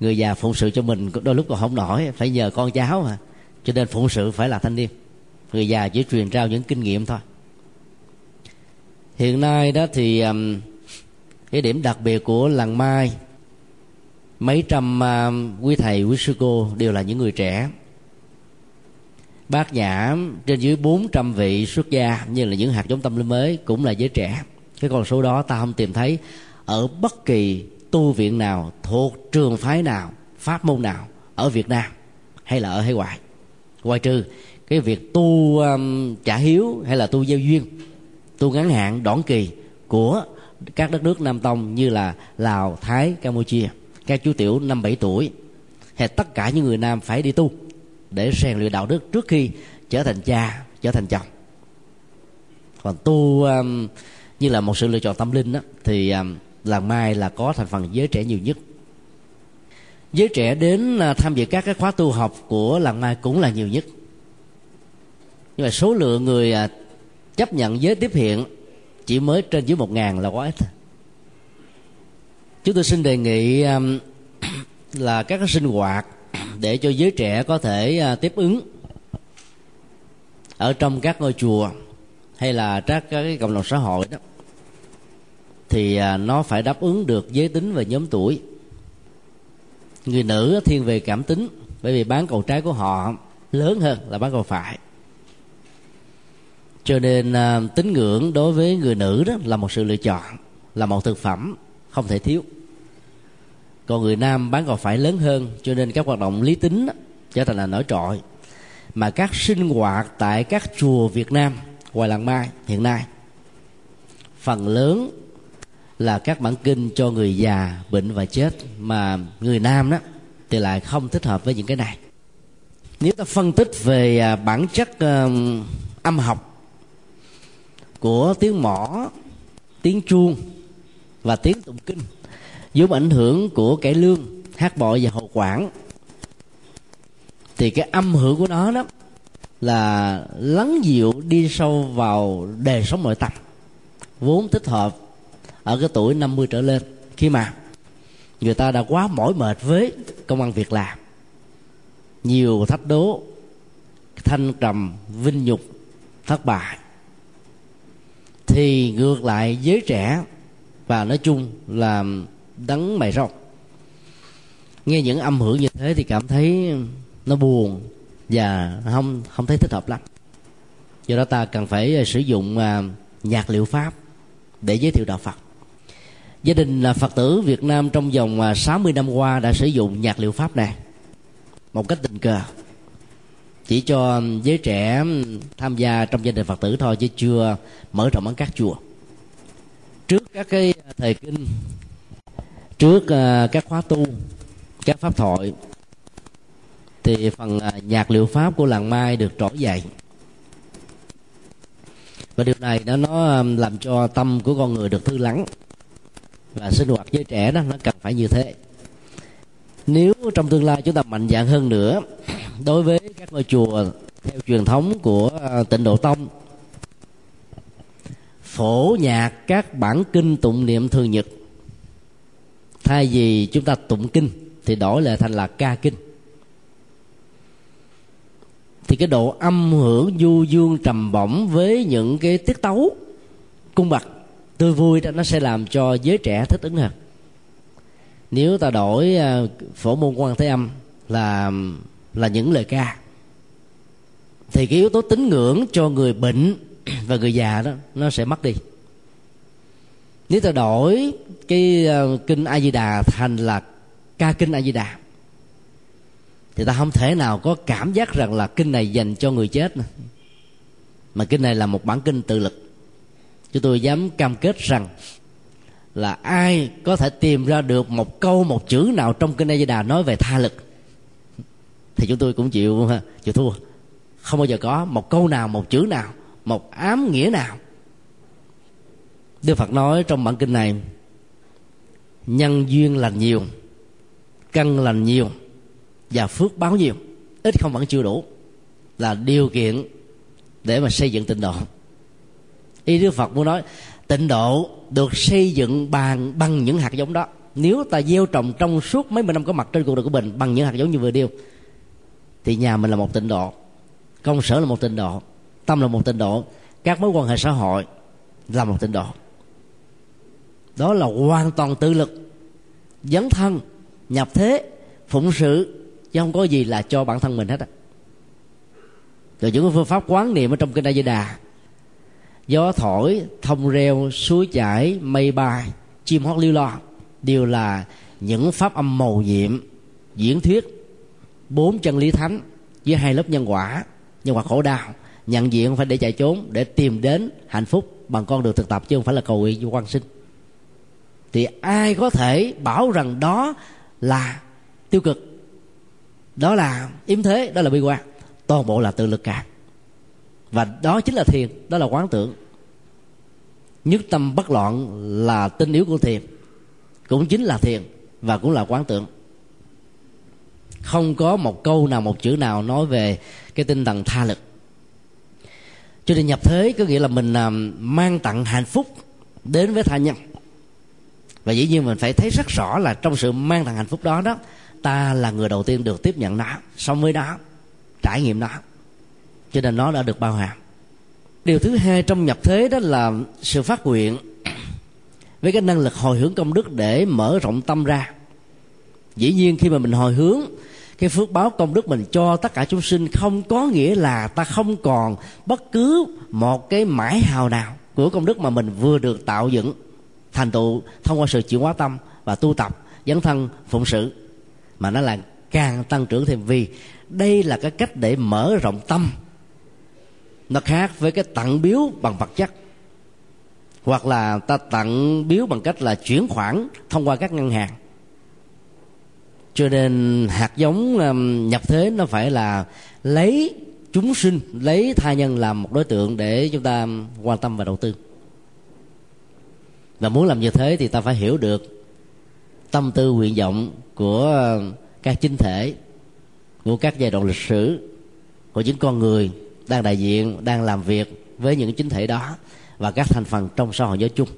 Người già phụng sự cho mình đôi lúc còn không nổi phải nhờ con cháu mà. Cho nên phụng sự phải là thanh niên. Người già chỉ truyền trao những kinh nghiệm thôi hiện nay đó thì um, cái điểm đặc biệt của làng mai mấy trăm uh, quý thầy quý sư cô đều là những người trẻ. Bác nhã trên dưới 400 vị xuất gia như là những hạt giống tâm linh mới cũng là giới trẻ. Cái con số đó ta không tìm thấy ở bất kỳ tu viện nào thuộc trường phái nào pháp môn nào ở Việt Nam hay là ở hải ngoại. Ngoài trừ cái việc tu um, trả hiếu hay là tu gieo duyên tu ngắn hạn đoạn kỳ của các đất nước Nam Tông như là Lào, Thái, Campuchia. Các chú tiểu năm bảy tuổi hay tất cả những người nam phải đi tu để rèn luyện đạo đức trước khi trở thành cha trở thành chồng. Còn tu um, như là một sự lựa chọn tâm linh đó, thì um, làng mai là có thành phần giới trẻ nhiều nhất. Giới trẻ đến uh, tham dự các cái khóa tu học của làng mai cũng là nhiều nhất. Nhưng mà số lượng người uh, chấp nhận giới tiếp hiện chỉ mới trên dưới một ngàn là quá ít. Chúng tôi xin đề nghị um, [CLEARS THROAT] là các cái sinh hoạt để cho giới trẻ có thể à, tiếp ứng ở trong các ngôi chùa hay là các cái cộng đồng xã hội đó, thì à, nó phải đáp ứng được giới tính và nhóm tuổi. Người nữ thiên về cảm tính, bởi vì bán cầu trái của họ lớn hơn là bán cầu phải cho nên à, tín ngưỡng đối với người nữ đó là một sự lựa chọn là một thực phẩm không thể thiếu. Còn người nam bán còn phải lớn hơn cho nên các hoạt động lý tính đó, trở thành là nổi trội. Mà các sinh hoạt tại các chùa Việt Nam ngoài làng Mai hiện nay phần lớn là các bản kinh cho người già bệnh và chết mà người nam đó thì lại không thích hợp với những cái này. Nếu ta phân tích về à, bản chất âm học của tiếng mõ tiếng chuông và tiếng tụng kinh dưới ảnh hưởng của cải lương, hát bội và hậu quản thì cái âm hưởng của nó đó là lắng dịu đi sâu vào đời sống nội tâm, vốn thích hợp ở cái tuổi 50 trở lên. Khi mà người ta đã quá mỏi mệt với công ăn việc làm, nhiều thách đố, thanh trầm, vinh nhục, thất bại thì ngược lại giới trẻ và nói chung là đắng mày rau nghe những âm hưởng như thế thì cảm thấy nó buồn và không không thấy thích hợp lắm. Do đó ta cần phải à, sử dụng à, nhạc liệu pháp để giới thiệu đạo Phật. Gia đình là Phật tử Việt Nam trong vòng à, 60 năm qua đã sử dụng nhạc liệu pháp này một cách tình cờ chỉ cho giới trẻ tham gia trong gia đình Phật tử thôi chứ chưa mở rộng đến các chùa. Trước các cái à, thời kinh, trước à, các khóa tu, các pháp thoại, thì phần à, nhạc liệu pháp của làng mai được trỗi dậy. Và điều này nó nó làm cho tâm của con người được thư lắng và sinh hoạt với trẻ đó, nó cần phải như thế. Nếu trong tương lai chúng ta mạnh dạng hơn nữa đối với các ngôi chùa theo truyền thống của à, tịnh độ tông, phổ nhạc các bản kinh tụng niệm thường nhật. Thay vì chúng ta tụng kinh thì đổi lại thành là ca kinh. Thì cái độ âm hưởng du dương trầm bổng với những cái tiết tấu cung bậc tươi vui đó, nó sẽ làm cho giới trẻ thích ứng hơn. Nếu ta đổi à, phổ môn quan thế âm là là những lời ca. Thì cái yếu tố tín ngưỡng cho người bệnh [CLEARS THROAT] và người già đó, nó sẽ mất đi. Nếu ta đổi cái ờ, kinh a di đà thành là ca kinh a di đà thì ta không thể nào có cảm giác rằng là kinh này dành cho người chết nữa. mà kinh này là một bản kinh tự lực. Chúng tôi dám cam kết rằng là ai có thể tìm ra được một câu, một chữ nào trong kinh A Di Đà nói về tha lực? Thì chúng tôi cũng chịu chịu thua. Không bao giờ có một câu nào, một chữ nào, một ám nghĩa nào. Đức Phật nói trong bản kinh này, nhân duyên lành nhiều, căn lành nhiều và phước báo nhiều. Ít không vẫn chưa đủ là điều kiện để mà xây dựng tịnh độ. Ý đức phật muốn nói, tịnh độ được xây dựng bằng bằng những hạt giống đó. Nếu ta gieo trồng trong suốt mấy mươi năm có mặt trên cuộc đời của mình bằng những hạt giống như vừa điêu thì nhà mình là một tịnh độ, công sở là một tịnh độ, tâm là một tịnh độ, các mối quan hệ xã hội là một tịnh độ. Đó là hoàn toàn tự lực, dấn thân, nhập thế, phụng sự, chứ không có gì là cho bản thân mình hết á. Rồi những phương pháp quán niệm ở trong kinh A Di Đà, gió thổi, thông reo, suối chảy, mây bay, chim hót liêu lo, đều là những pháp âm màu nhiệm, diễn thuyết bốn chân lý thánh với hai lớp nhân quả nhân quả khổ đau, nhận diện phải để chạy trốn, để tìm đến hạnh phúc bằng con đường thực tập chứ không phải là cầu nguyện quan sinh. Thì ai có thể bảo rằng đó là tiêu cực? Đó là yếm thế, đó là bi quan. Toàn bộ là tự lực cả. Và đó chính là thiền, đó là quán tưởng. Nhất tâm bất loạn là tinh yếu của thiền, cũng chính là thiền và cũng là quán tưởng không có một câu nào, một chữ nào nói về cái tinh thần tha lực. Cho nên nhập thế có nghĩa là mình à, mang tặng hạnh phúc đến với tha nhân. Và dĩ nhiên mình phải thấy rất rõ là trong sự mang tặng hạnh phúc đó đó, ta là người đầu tiên được tiếp nhận nó sống với nó, trải nghiệm nó. Cho nên nó đã được bao hàm. Điều thứ hai trong nhập thế đó là sự phát nguyện với cái năng lực hồi hướng công đức để mở rộng tâm ra dĩ nhiên khi mà mình hồi hướng, cái phước báo công đức mình cho tất cả chúng sinh không có nghĩa là ta không còn bất cứ một cái mãi hào nào của công đức mà mình vừa được tạo dựng. Thành tựu thông qua sự chuyển hóa tâm và tu tập, dấn thân, phụng sự. Mà nó là càng tăng trưởng thêm vì đây là cái cách để mở rộng tâm. Nó khác với cái tặng biếu bằng vật chất. Hoặc là ta tặng biếu bằng cách là chuyển khoản thông qua các ngân hàng cho nên hạt giống nhập thế nó phải là lấy chúng sinh, lấy tha nhân làm một đối tượng để chúng ta quan tâm và đầu tư. Và muốn làm như thế thì ta phải hiểu được tâm tư nguyện vọng của các chính thể, của các giai đoạn lịch sử, của những con người đang đại diện, đang làm việc với những chính thể đó và các thành phần trong xã hội nói chung.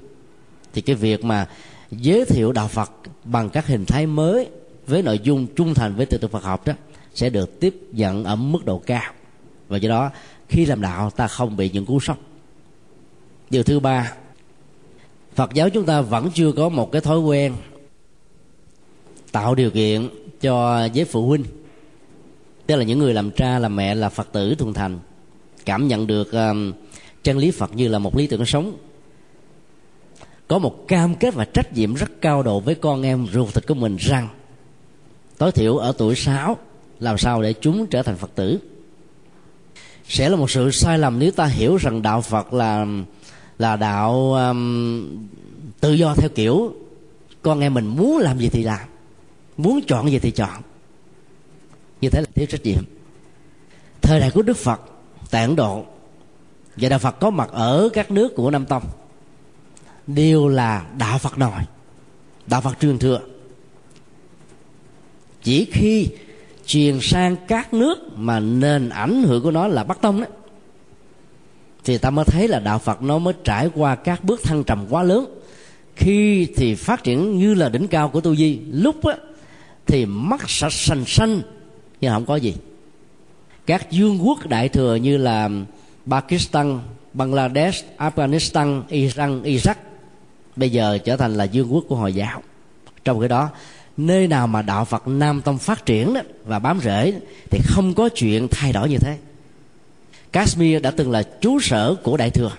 Thì cái việc mà giới thiệu đạo Phật bằng các hình thái mới với nội dung trung thành với tư tưởng Phật học đó sẽ được tiếp nhận ở mức độ cao. Và do đó khi làm đạo ta không bị những cú sốc. Điều thứ ba Phật giáo chúng ta vẫn chưa có một cái thói quen tạo điều kiện cho giới phụ huynh tức là những người làm cha làm mẹ là phật tử thuần thành cảm nhận được um, chân lý phật như là một lý tưởng sống. Có một cam kết và trách nhiệm rất cao độ với con em ruột thịt của mình rằng tối thiểu ở tuổi 6 làm sao để chúng trở thành phật tử? Sẽ là một sự sai lầm nếu ta hiểu rằng đạo phật là là đạo um, tự do theo kiểu con em mình muốn làm gì thì làm muốn chọn gì thì chọn. Như thế là thiếu trách nhiệm. Thời đại của đức phật tại ấn độ và đạo phật có mặt ở các nước của nam tông đều là đạo phật nòi đạo phật truyền thừa chỉ khi truyền sang các nước mà nền ảnh hưởng của nó là bắc tông đó thì ta mới thấy là đạo phật nó mới trải qua các bước thăng trầm quá lớn khi thì phát triển như là đỉnh cao của tu di lúc á thì mắt sạch sành xanh nhưng không có gì các vương quốc đại thừa như là Pakistan, Bangladesh, Afghanistan, Iran, Iraq bây giờ trở thành là vương quốc của Hồi giáo. Trong cái đó, nơi nào mà đạo Phật Nam Tông phát triển đó, và bám rễ thì không có chuyện thay đổi như thế. Kashmir đã từng là trú sở của Đại thừa.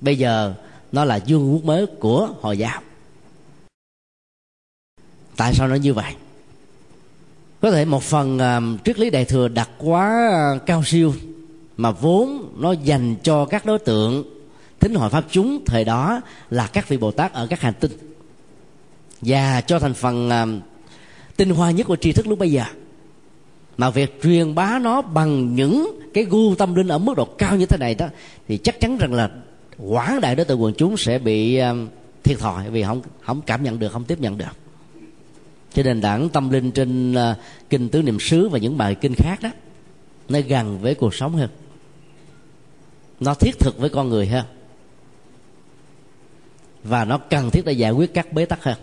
Bây giờ nó là vương quốc mới của Hồi giáo. Tại sao nó như vậy? có thể một phần uh, triết lý đại thừa đặt quá uh, cao siêu mà vốn nó dành cho các đối tượng thính hội pháp chúng thời đó là các vị bồ tát ở các hành tinh và cho thành phần uh, tinh hoa nhất của tri thức lúc bây giờ. Mà việc truyền bá nó bằng những cái gu tâm linh ở mức độ cao như thế này đó thì chắc chắn rằng là quảng đại đối tượng quần chúng sẽ bị uh, thiệt thòi vì không không cảm nhận được không tiếp nhận được. Cho nên đảng tâm linh trên uh, kinh tứ niệm xứ và những bài kinh khác đó nó gần với cuộc sống hơn. Nó thiết thực với con người hơn. Và nó cần thiết để giải quyết các bế tắc hơn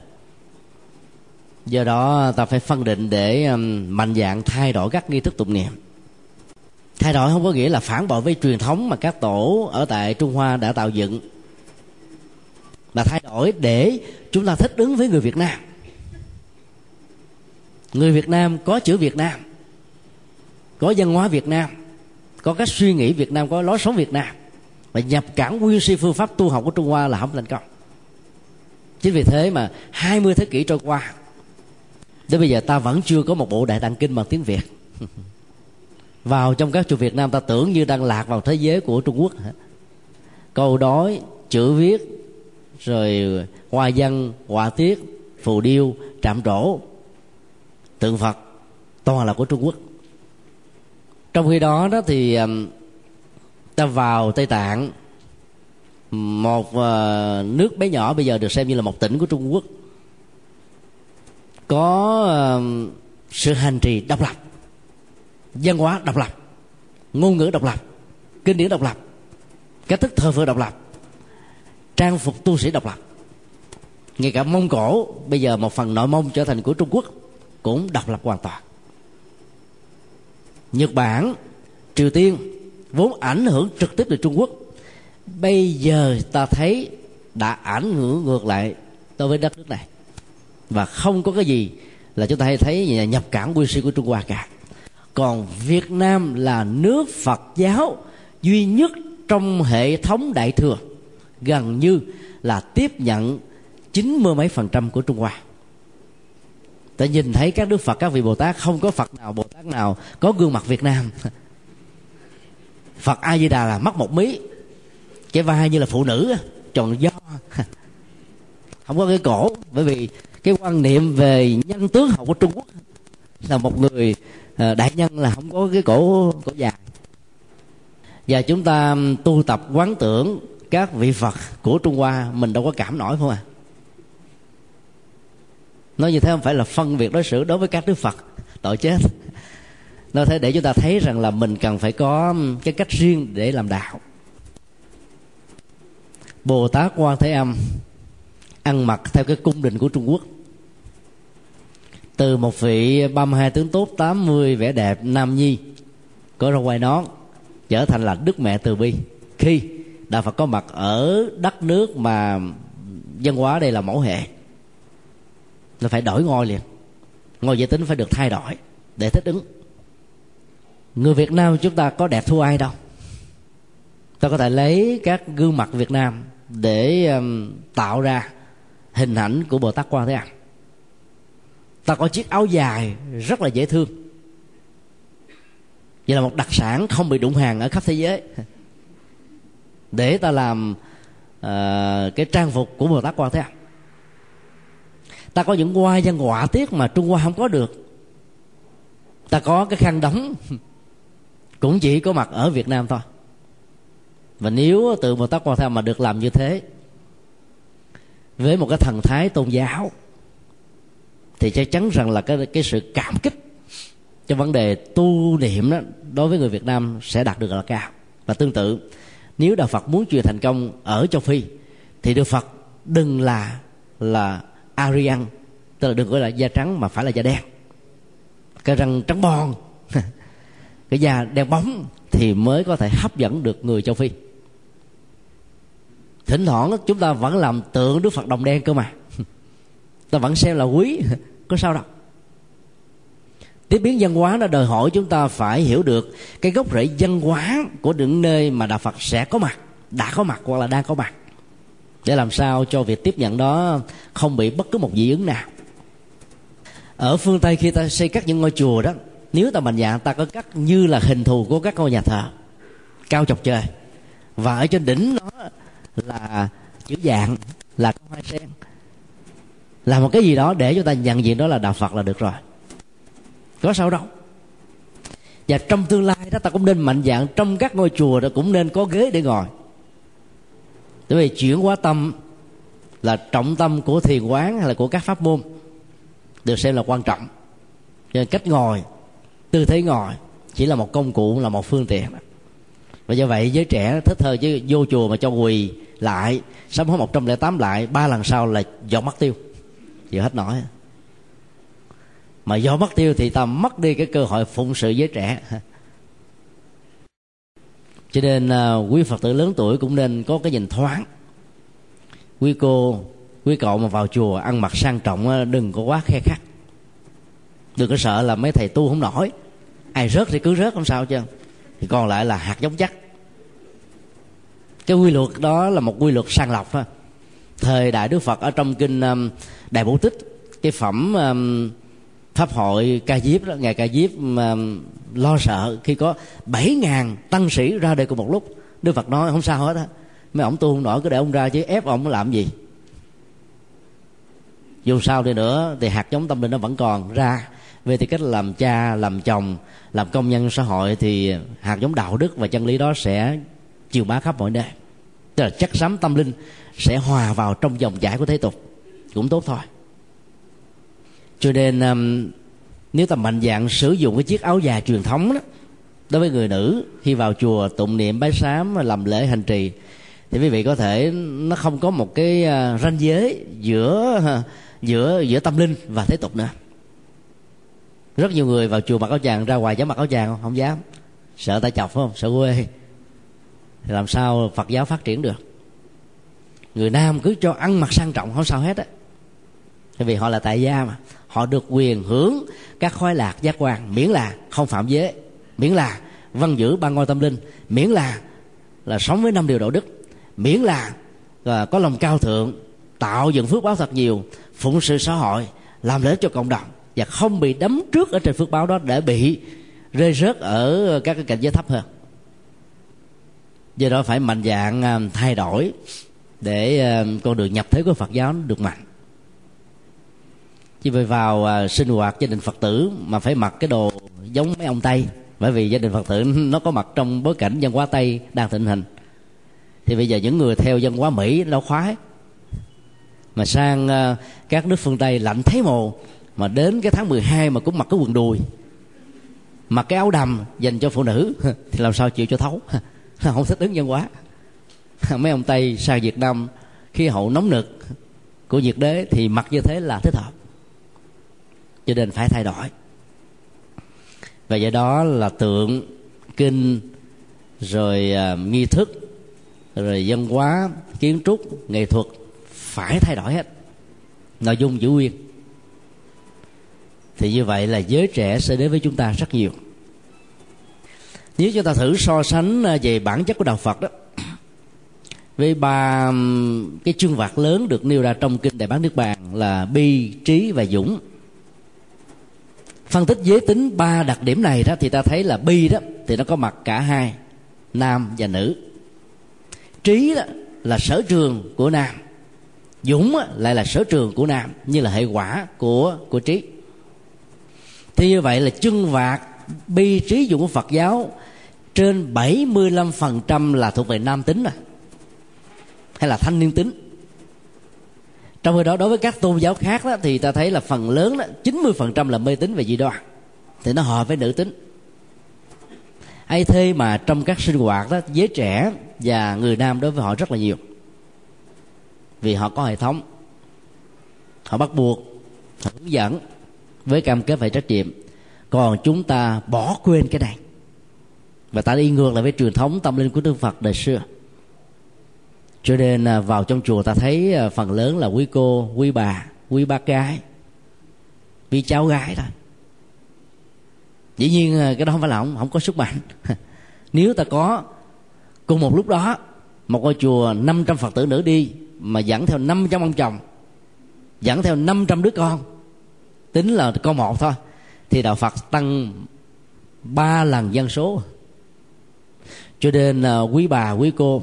do đó, ta phải phân định để mạnh dạng thay đổi các nghi thức tụng niệm. Thay đổi không có nghĩa là phản bội với truyền thống mà các tổ ở tại trung hoa đã tạo dựng. Mà thay đổi để chúng ta thích ứng với người việt nam. Người việt nam có chữ việt nam, có văn hóa việt nam, có cách suy nghĩ việt nam, có lối sống việt nam. Và nhập cản nguyên si phương pháp tu học của trung hoa là không thành công. Chính vì thế mà 20 thế kỷ trôi qua đến bây giờ ta vẫn chưa có một bộ đại tạng kinh bằng tiếng việt. [LAUGHS] Vào trong các chùa việt nam ta tưởng như đang lạc vào thế giới của trung quốc câu đối chữ viết, rồi hoa văn, họa tiết, phù điêu, trạm trổ. Tượng phật toàn là của trung quốc. Trong khi đó đó thì um, ta vào tây tạng. Một ờ, nước bé nhỏ bây giờ được xem như là một tỉnh của trung quốc có ờ, sự hành trì độc lập, văn hóa độc lập, ngôn ngữ độc lập, kinh điển độc lập, cách thức thờ phượng độc lập, trang phục tu sĩ độc lập. Ngay cả mông cổ, bây giờ một phần nội mông trở thành của trung quốc cũng độc lập hoàn toàn. Nhật bản, triều tiên vốn ảnh hưởng trực tiếp từ trung quốc. Bây giờ ta thấy đã ảnh hưởng ngược lại đối với đất nước này và không có cái gì là chúng ta hay thấy nhập cảng quy sĩ của trung hoa cả. Còn việt nam là nước phật giáo duy nhất trong hệ thống đại thừa, gần như là tiếp nhận chín mươi mấy phần trăm của trung hoa. Ta nhìn thấy các đức phật, các vị bồ tát, không có phật nào, bồ tát nào có gương mặt việt nam. [LAUGHS] Phật a di đà là mắt một mí, cái vai như là phụ nữ, tròn do. [LAUGHS] Không có cái cổ, bởi vì cái quan niệm về nhân tướng học của trung quốc là một người à, đại nhân là không có cái cổ cổ dài. Và chúng ta tu tập quán tưởng các vị phật của trung hoa, mình đâu có cảm nổi không à? Nói như thế không phải là phân biệt đối xử đối với các đức phật, tội chết. Nó thế để chúng ta thấy rằng là mình cần phải có cái cách riêng để làm đạo. Bồ tát quan thế âm ăn mặc theo cái cung đình của trung quốc từ một vị 32 tướng tốt 80 vẻ đẹp nam nhi. Có râu quai nón trở thành là đức mẹ từ bi. Khi đạo phật có mặt ở đất nước mà dân hóa đây là mẫu hệ là phải đổi ngôi liền. Ngôi giới tính phải được thay đổi để thích ứng. Người việt nam chúng ta có đẹp thua ai đâu. Ta có thể lấy các gương mặt việt nam để um, tạo ra hình ảnh của bồ tát quan thế âm ta có chiếc áo dài rất là dễ thương. Vậy là một đặc sản không bị đụng hàng ở khắp thế giới. Để ta làm uh, cái trang phục của bồ tát quan thế âm. Ta có những hoa văn họa tiết mà trung hoa không có được. Ta có cái khăn đóng cũng chỉ có mặt ở việt nam thôi. Và nếu từ bồ tát quan thế mà được làm như thế với một cái thần thái tôn giáo thì chắc chắn rằng là cái cái sự cảm kích cho vấn đề tu niệm đó đối với người Việt Nam sẽ đạt được là cao. Và tương tự, nếu đạo Phật muốn truyền thành công ở châu Phi, thì Đức Phật đừng là là Aryan, tức là đừng gọi là da trắng mà phải là da đen. Cái răng trắng bon [LAUGHS] cái da đen bóng thì mới có thể hấp dẫn được người châu Phi. Thỉnh thoảng chúng ta vẫn làm tượng Đức Phật đồng đen cơ mà ta vẫn xem là quý. Có sao đâu. Tiếp biến văn hóa nó đòi hỏi chúng ta phải hiểu được cái gốc rễ văn hóa của những nơi mà đạo phật sẽ có mặt, đã có mặt hoặc là đang có mặt. Để làm sao cho việc tiếp nhận đó không bị bất cứ một dị ứng nào. Ở phương tây khi ta xây cắt những ngôi chùa đó, nếu ta mạnh dạng, ta có cắt như là hình thù của các ngôi nhà thờ, cao chọc trời. Và ở trên đỉnh nó là chữ dạng, là hoa sen làm một cái gì đó để chúng ta nhận diện đó là đạo phật là được rồi. Có sao đâu. Và trong tương lai đó, ta cũng nên mạnh dạng trong các ngôi chùa đó cũng nên có ghế để ngồi. Bởi vì chuyển hóa tâm là trọng tâm của thiền quán hay là của các pháp môn được xem là quan trọng. Cho nên cách ngồi, tư thế ngồi chỉ là một công cụ là một phương tiện. Và do vậy giới trẻ thích hơn chứ vô chùa mà cho quỳ lại, sám hối 108 lại, ba lần sau là dọn mắt tiêu chịu hết nổi. Mà do mất tiêu thì ta mất đi cái cơ hội phụng sự giới trẻ. Cho nên à, quý phật tử lớn tuổi cũng nên có cái nhìn thoáng. Quý cô, quý cậu mà vào chùa ăn mặc sang trọng đừng có quá khe khắc đừng có sợ là mấy thầy tu không nổi. Ai rớt thì cứ rớt, không sao chứ. Thì còn lại là hạt giống chắc. Cái quy luật đó là một quy luật sàng lọc thôi thời đại đức phật ở trong kinh um, đại bổ tích. Cái phẩm um, pháp hội ca diếp đó ngài ca diếp um, lo sợ khi có bảy ngàn tăng sĩ ra đây cùng một lúc. Đức phật nói, không sao hết á. Mấy ông tu không nổi, cứ để ông ra chứ, ép ông làm gì? Dù sao đi nữa, thì hạt giống tâm linh nó vẫn còn ra. Về thì cách làm cha, làm chồng, làm công nhân xã hội thì hạt giống đạo đức và chân lý đó sẽ chiều bá khắp mọi nơi. Tức là chắc sắm tâm linh sẽ hòa vào trong dòng chảy của thế tục. Cũng tốt thôi. Cho nên um, nếu ta mạnh dạng sử dụng cái chiếc áo dài truyền thống đó, đối với người nữ khi vào chùa tụng niệm bái sám, làm lễ hành trì, thì quý vị có thể, nó không có một cái à, ranh giới giữa giữa giữa tâm linh và thế tục nữa. Rất nhiều người vào chùa mặc áo tràng ra ngoài dám mặc áo tràng không? Không dám. Sợ ta chọc phải không? Sợ quê. Thì làm sao phật giáo phát triển được? Người nam cứ cho ăn mặc sang trọng không sao hết á. Vì họ là tại gia mà. Họ được quyền hưởng các khoái lạc giác quan miễn là không phạm giới miễn là văn giữ ban ngôi tâm linh miễn là là sống với năm điều đạo đức miễn là, là có lòng cao thượng tạo dựng phước báo thật nhiều phụng sự xã hội làm lợi cho cộng đồng và không bị đấm trước ở trên phước báo đó để bị rơi rớt ở các cái cảnh giới thấp hơn. Do đó phải mạnh dạng à, thay đổi để ờ, con đường nhập thế của phật giáo được mạnh. Chỉ phải vào ờ, sinh hoạt gia đình phật tử mà phải mặc cái đồ giống mấy ông tây. Bởi vì gia đình phật tử [LAUGHS] nó có mặt trong bối cảnh văn hóa tây đang thịnh hành. Thì bây giờ những người theo dân hóa mỹ nó khoái, mà sang ờ, các nước phương tây lạnh thấy mồ, mà đến cái tháng 12 mà cũng mặc cái quần đùi, mặc cái áo đầm dành cho phụ nữ, [LAUGHS] thì làm sao chịu cho thấu? [LAUGHS] Không thích ứng văn hóa. [LAUGHS] mấy ông tây sang việt nam khí hậu nóng nực của nhiệt đế thì mặc như thế là thích hợp. Cho nên phải thay đổi. Và do đó là tượng kinh rồi uh, nghi thức rồi văn hóa kiến trúc nghệ thuật phải thay đổi hết. Nội dung giữ nguyên. Thì như vậy là giới trẻ sẽ đến với chúng ta rất nhiều. Nếu chúng ta thử so sánh à, về bản chất của đạo phật đó với ba cái chương vạc lớn được nêu ra trong kinh đại bán nước bàn là bi, trí và dũng. Phân tích giới tính ba đặc điểm này đó thì ta thấy là bi đó thì nó có mặt cả hai, nam và nữ. Trí đó là sở trường của nam, dũng lại là sở trường của nam, như là hệ quả của của trí. Thì như vậy là chân vạc bi, trí, dũng của phật giáo trên 75% là thuộc về nam tính rồi hay là thanh niên tính. Trong khi đó đối với các tôn giáo khác đó, thì ta thấy là phần lớn đó 90% là mê tín về dị đoan. Thì nó hợp với nữ tính. Ai thế mà trong các sinh hoạt đó giới trẻ và người nam đối với họ rất là nhiều. Vì họ có hệ thống họ bắt buộc họ hướng dẫn với cam kết phải trách nhiệm. Còn chúng ta bỏ quên cái này. Và ta đi ngược lại với truyền thống tâm linh của đức phật đời xưa cho nên à, vào trong chùa ta thấy à, phần lớn là quý cô quý bà quý bác gái quý cháu gái thôi. Dĩ nhiên à, cái đó không phải là không, không có sức mạnh. [LAUGHS] Nếu ta có cùng một lúc đó một ngôi chùa 500 phật tử nữ đi mà dẫn theo 500 ông chồng dẫn theo 500 đứa con tính là con một thôi thì đạo phật tăng ba lần dân số. Cho nên quý bà quý cô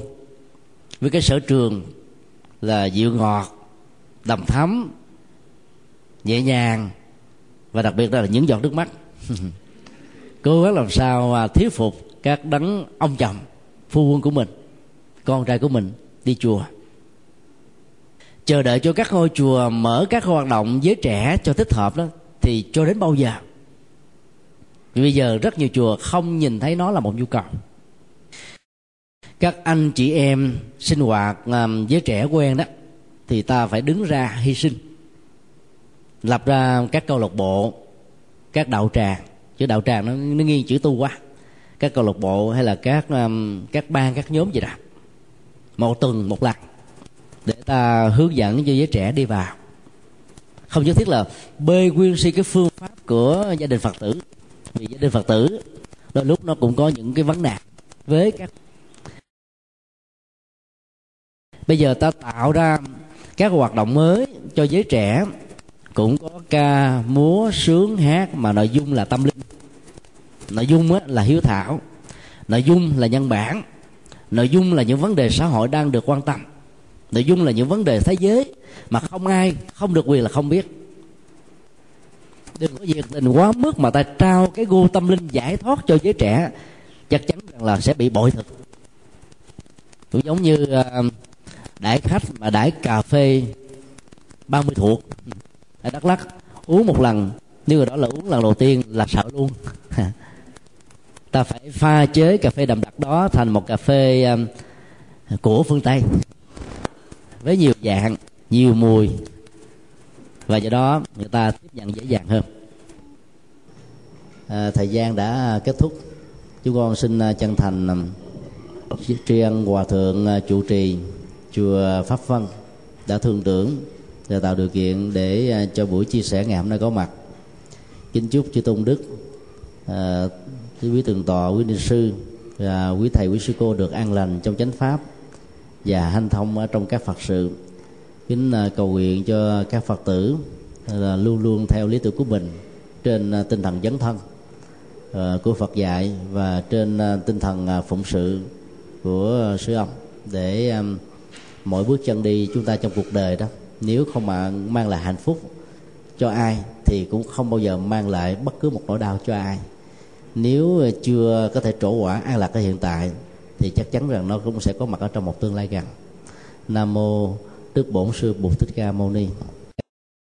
với cái sở trường là dịu ngọt, đầm thắm, nhẹ nhàng và đặc biệt là những giọt nước mắt. [LAUGHS] Cố gắng làm sao mà thuyết phục các đấng ông chồng, phu quân của mình, con trai của mình đi chùa. Chờ đợi cho các ngôi chùa mở các hoạt động với trẻ cho thích hợp đó, thì cho đến bao giờ? Vì bây giờ rất nhiều chùa không nhìn thấy nó là một nhu cầu các anh chị em sinh hoạt với trẻ quen đó thì ta phải đứng ra hy sinh lập ra các câu lạc bộ các đạo tràng. Chứ đạo tràng nó, nó nghiêng chữ tu quá. Các câu lạc bộ hay là các um, các ban các nhóm gì đó. Một tuần một lần để ta hướng dẫn cho giới trẻ đi vào. Không nhất thiết là bê nguyên si cái phương pháp của gia đình phật tử. Vì gia đình phật tử đôi lúc nó cũng có những cái vấn nạn với các bây giờ ta tạo ra các hoạt động mới cho giới trẻ. Cũng có ca múa sướng hát mà nội dung là tâm linh. Nội dung là hiếu thảo. Nội dung là nhân bản. Nội dung là những vấn đề xã hội đang được quan tâm. Nội dung là những vấn đề thế giới mà không ai không được quyền là không biết. Đừng có nhiệt tình quá mức mà ta trao cái gu tâm linh giải thoát cho giới trẻ chắc chắn rằng là sẽ bị bội thực. Cũng giống như uh, đãi khách mà đãi cà phê 30 thuộc. Ở đắk lắk uống một lần nếu người đó là uống lần đầu tiên là sợ luôn. [LAUGHS] Ta phải pha chế cà phê đậm đặc đó thành một cà phê um, của phương tây. Với nhiều dạng nhiều mùi. Và do đó người ta tiếp nhận dễ dàng hơn. À, thời gian đã kết thúc. Chúng con xin à, chân thành à, tri ân hòa thượng à, chủ trì chùa pháp vân đã thương tưởng và tạo điều kiện để à, cho buổi chia sẻ ngày hôm nay có mặt. Kính chúc chư tôn đức à, quý tường tọa quý ni sư và quý thầy quý sư cô được an lành trong chánh pháp và hanh thông ở trong các phật sự. Kính à, cầu nguyện cho các phật tử à, là luôn luôn theo lý tưởng của mình trên à, tinh thần dấn thân à, của Phật dạy và trên à, tinh thần phụng sự của sư ông để mỗi bước chân đi chúng ta trong cuộc đời đó, nếu không mà mang lại hạnh phúc cho ai thì cũng không bao giờ mang lại bất cứ một nỗi đau cho ai. Nếu chưa có thể trổ quả an lạc ở hiện tại thì chắc chắn rằng nó cũng sẽ có mặt ở trong một tương lai gần. Nam mô đức bổn sư bụt thích ca mâu ni.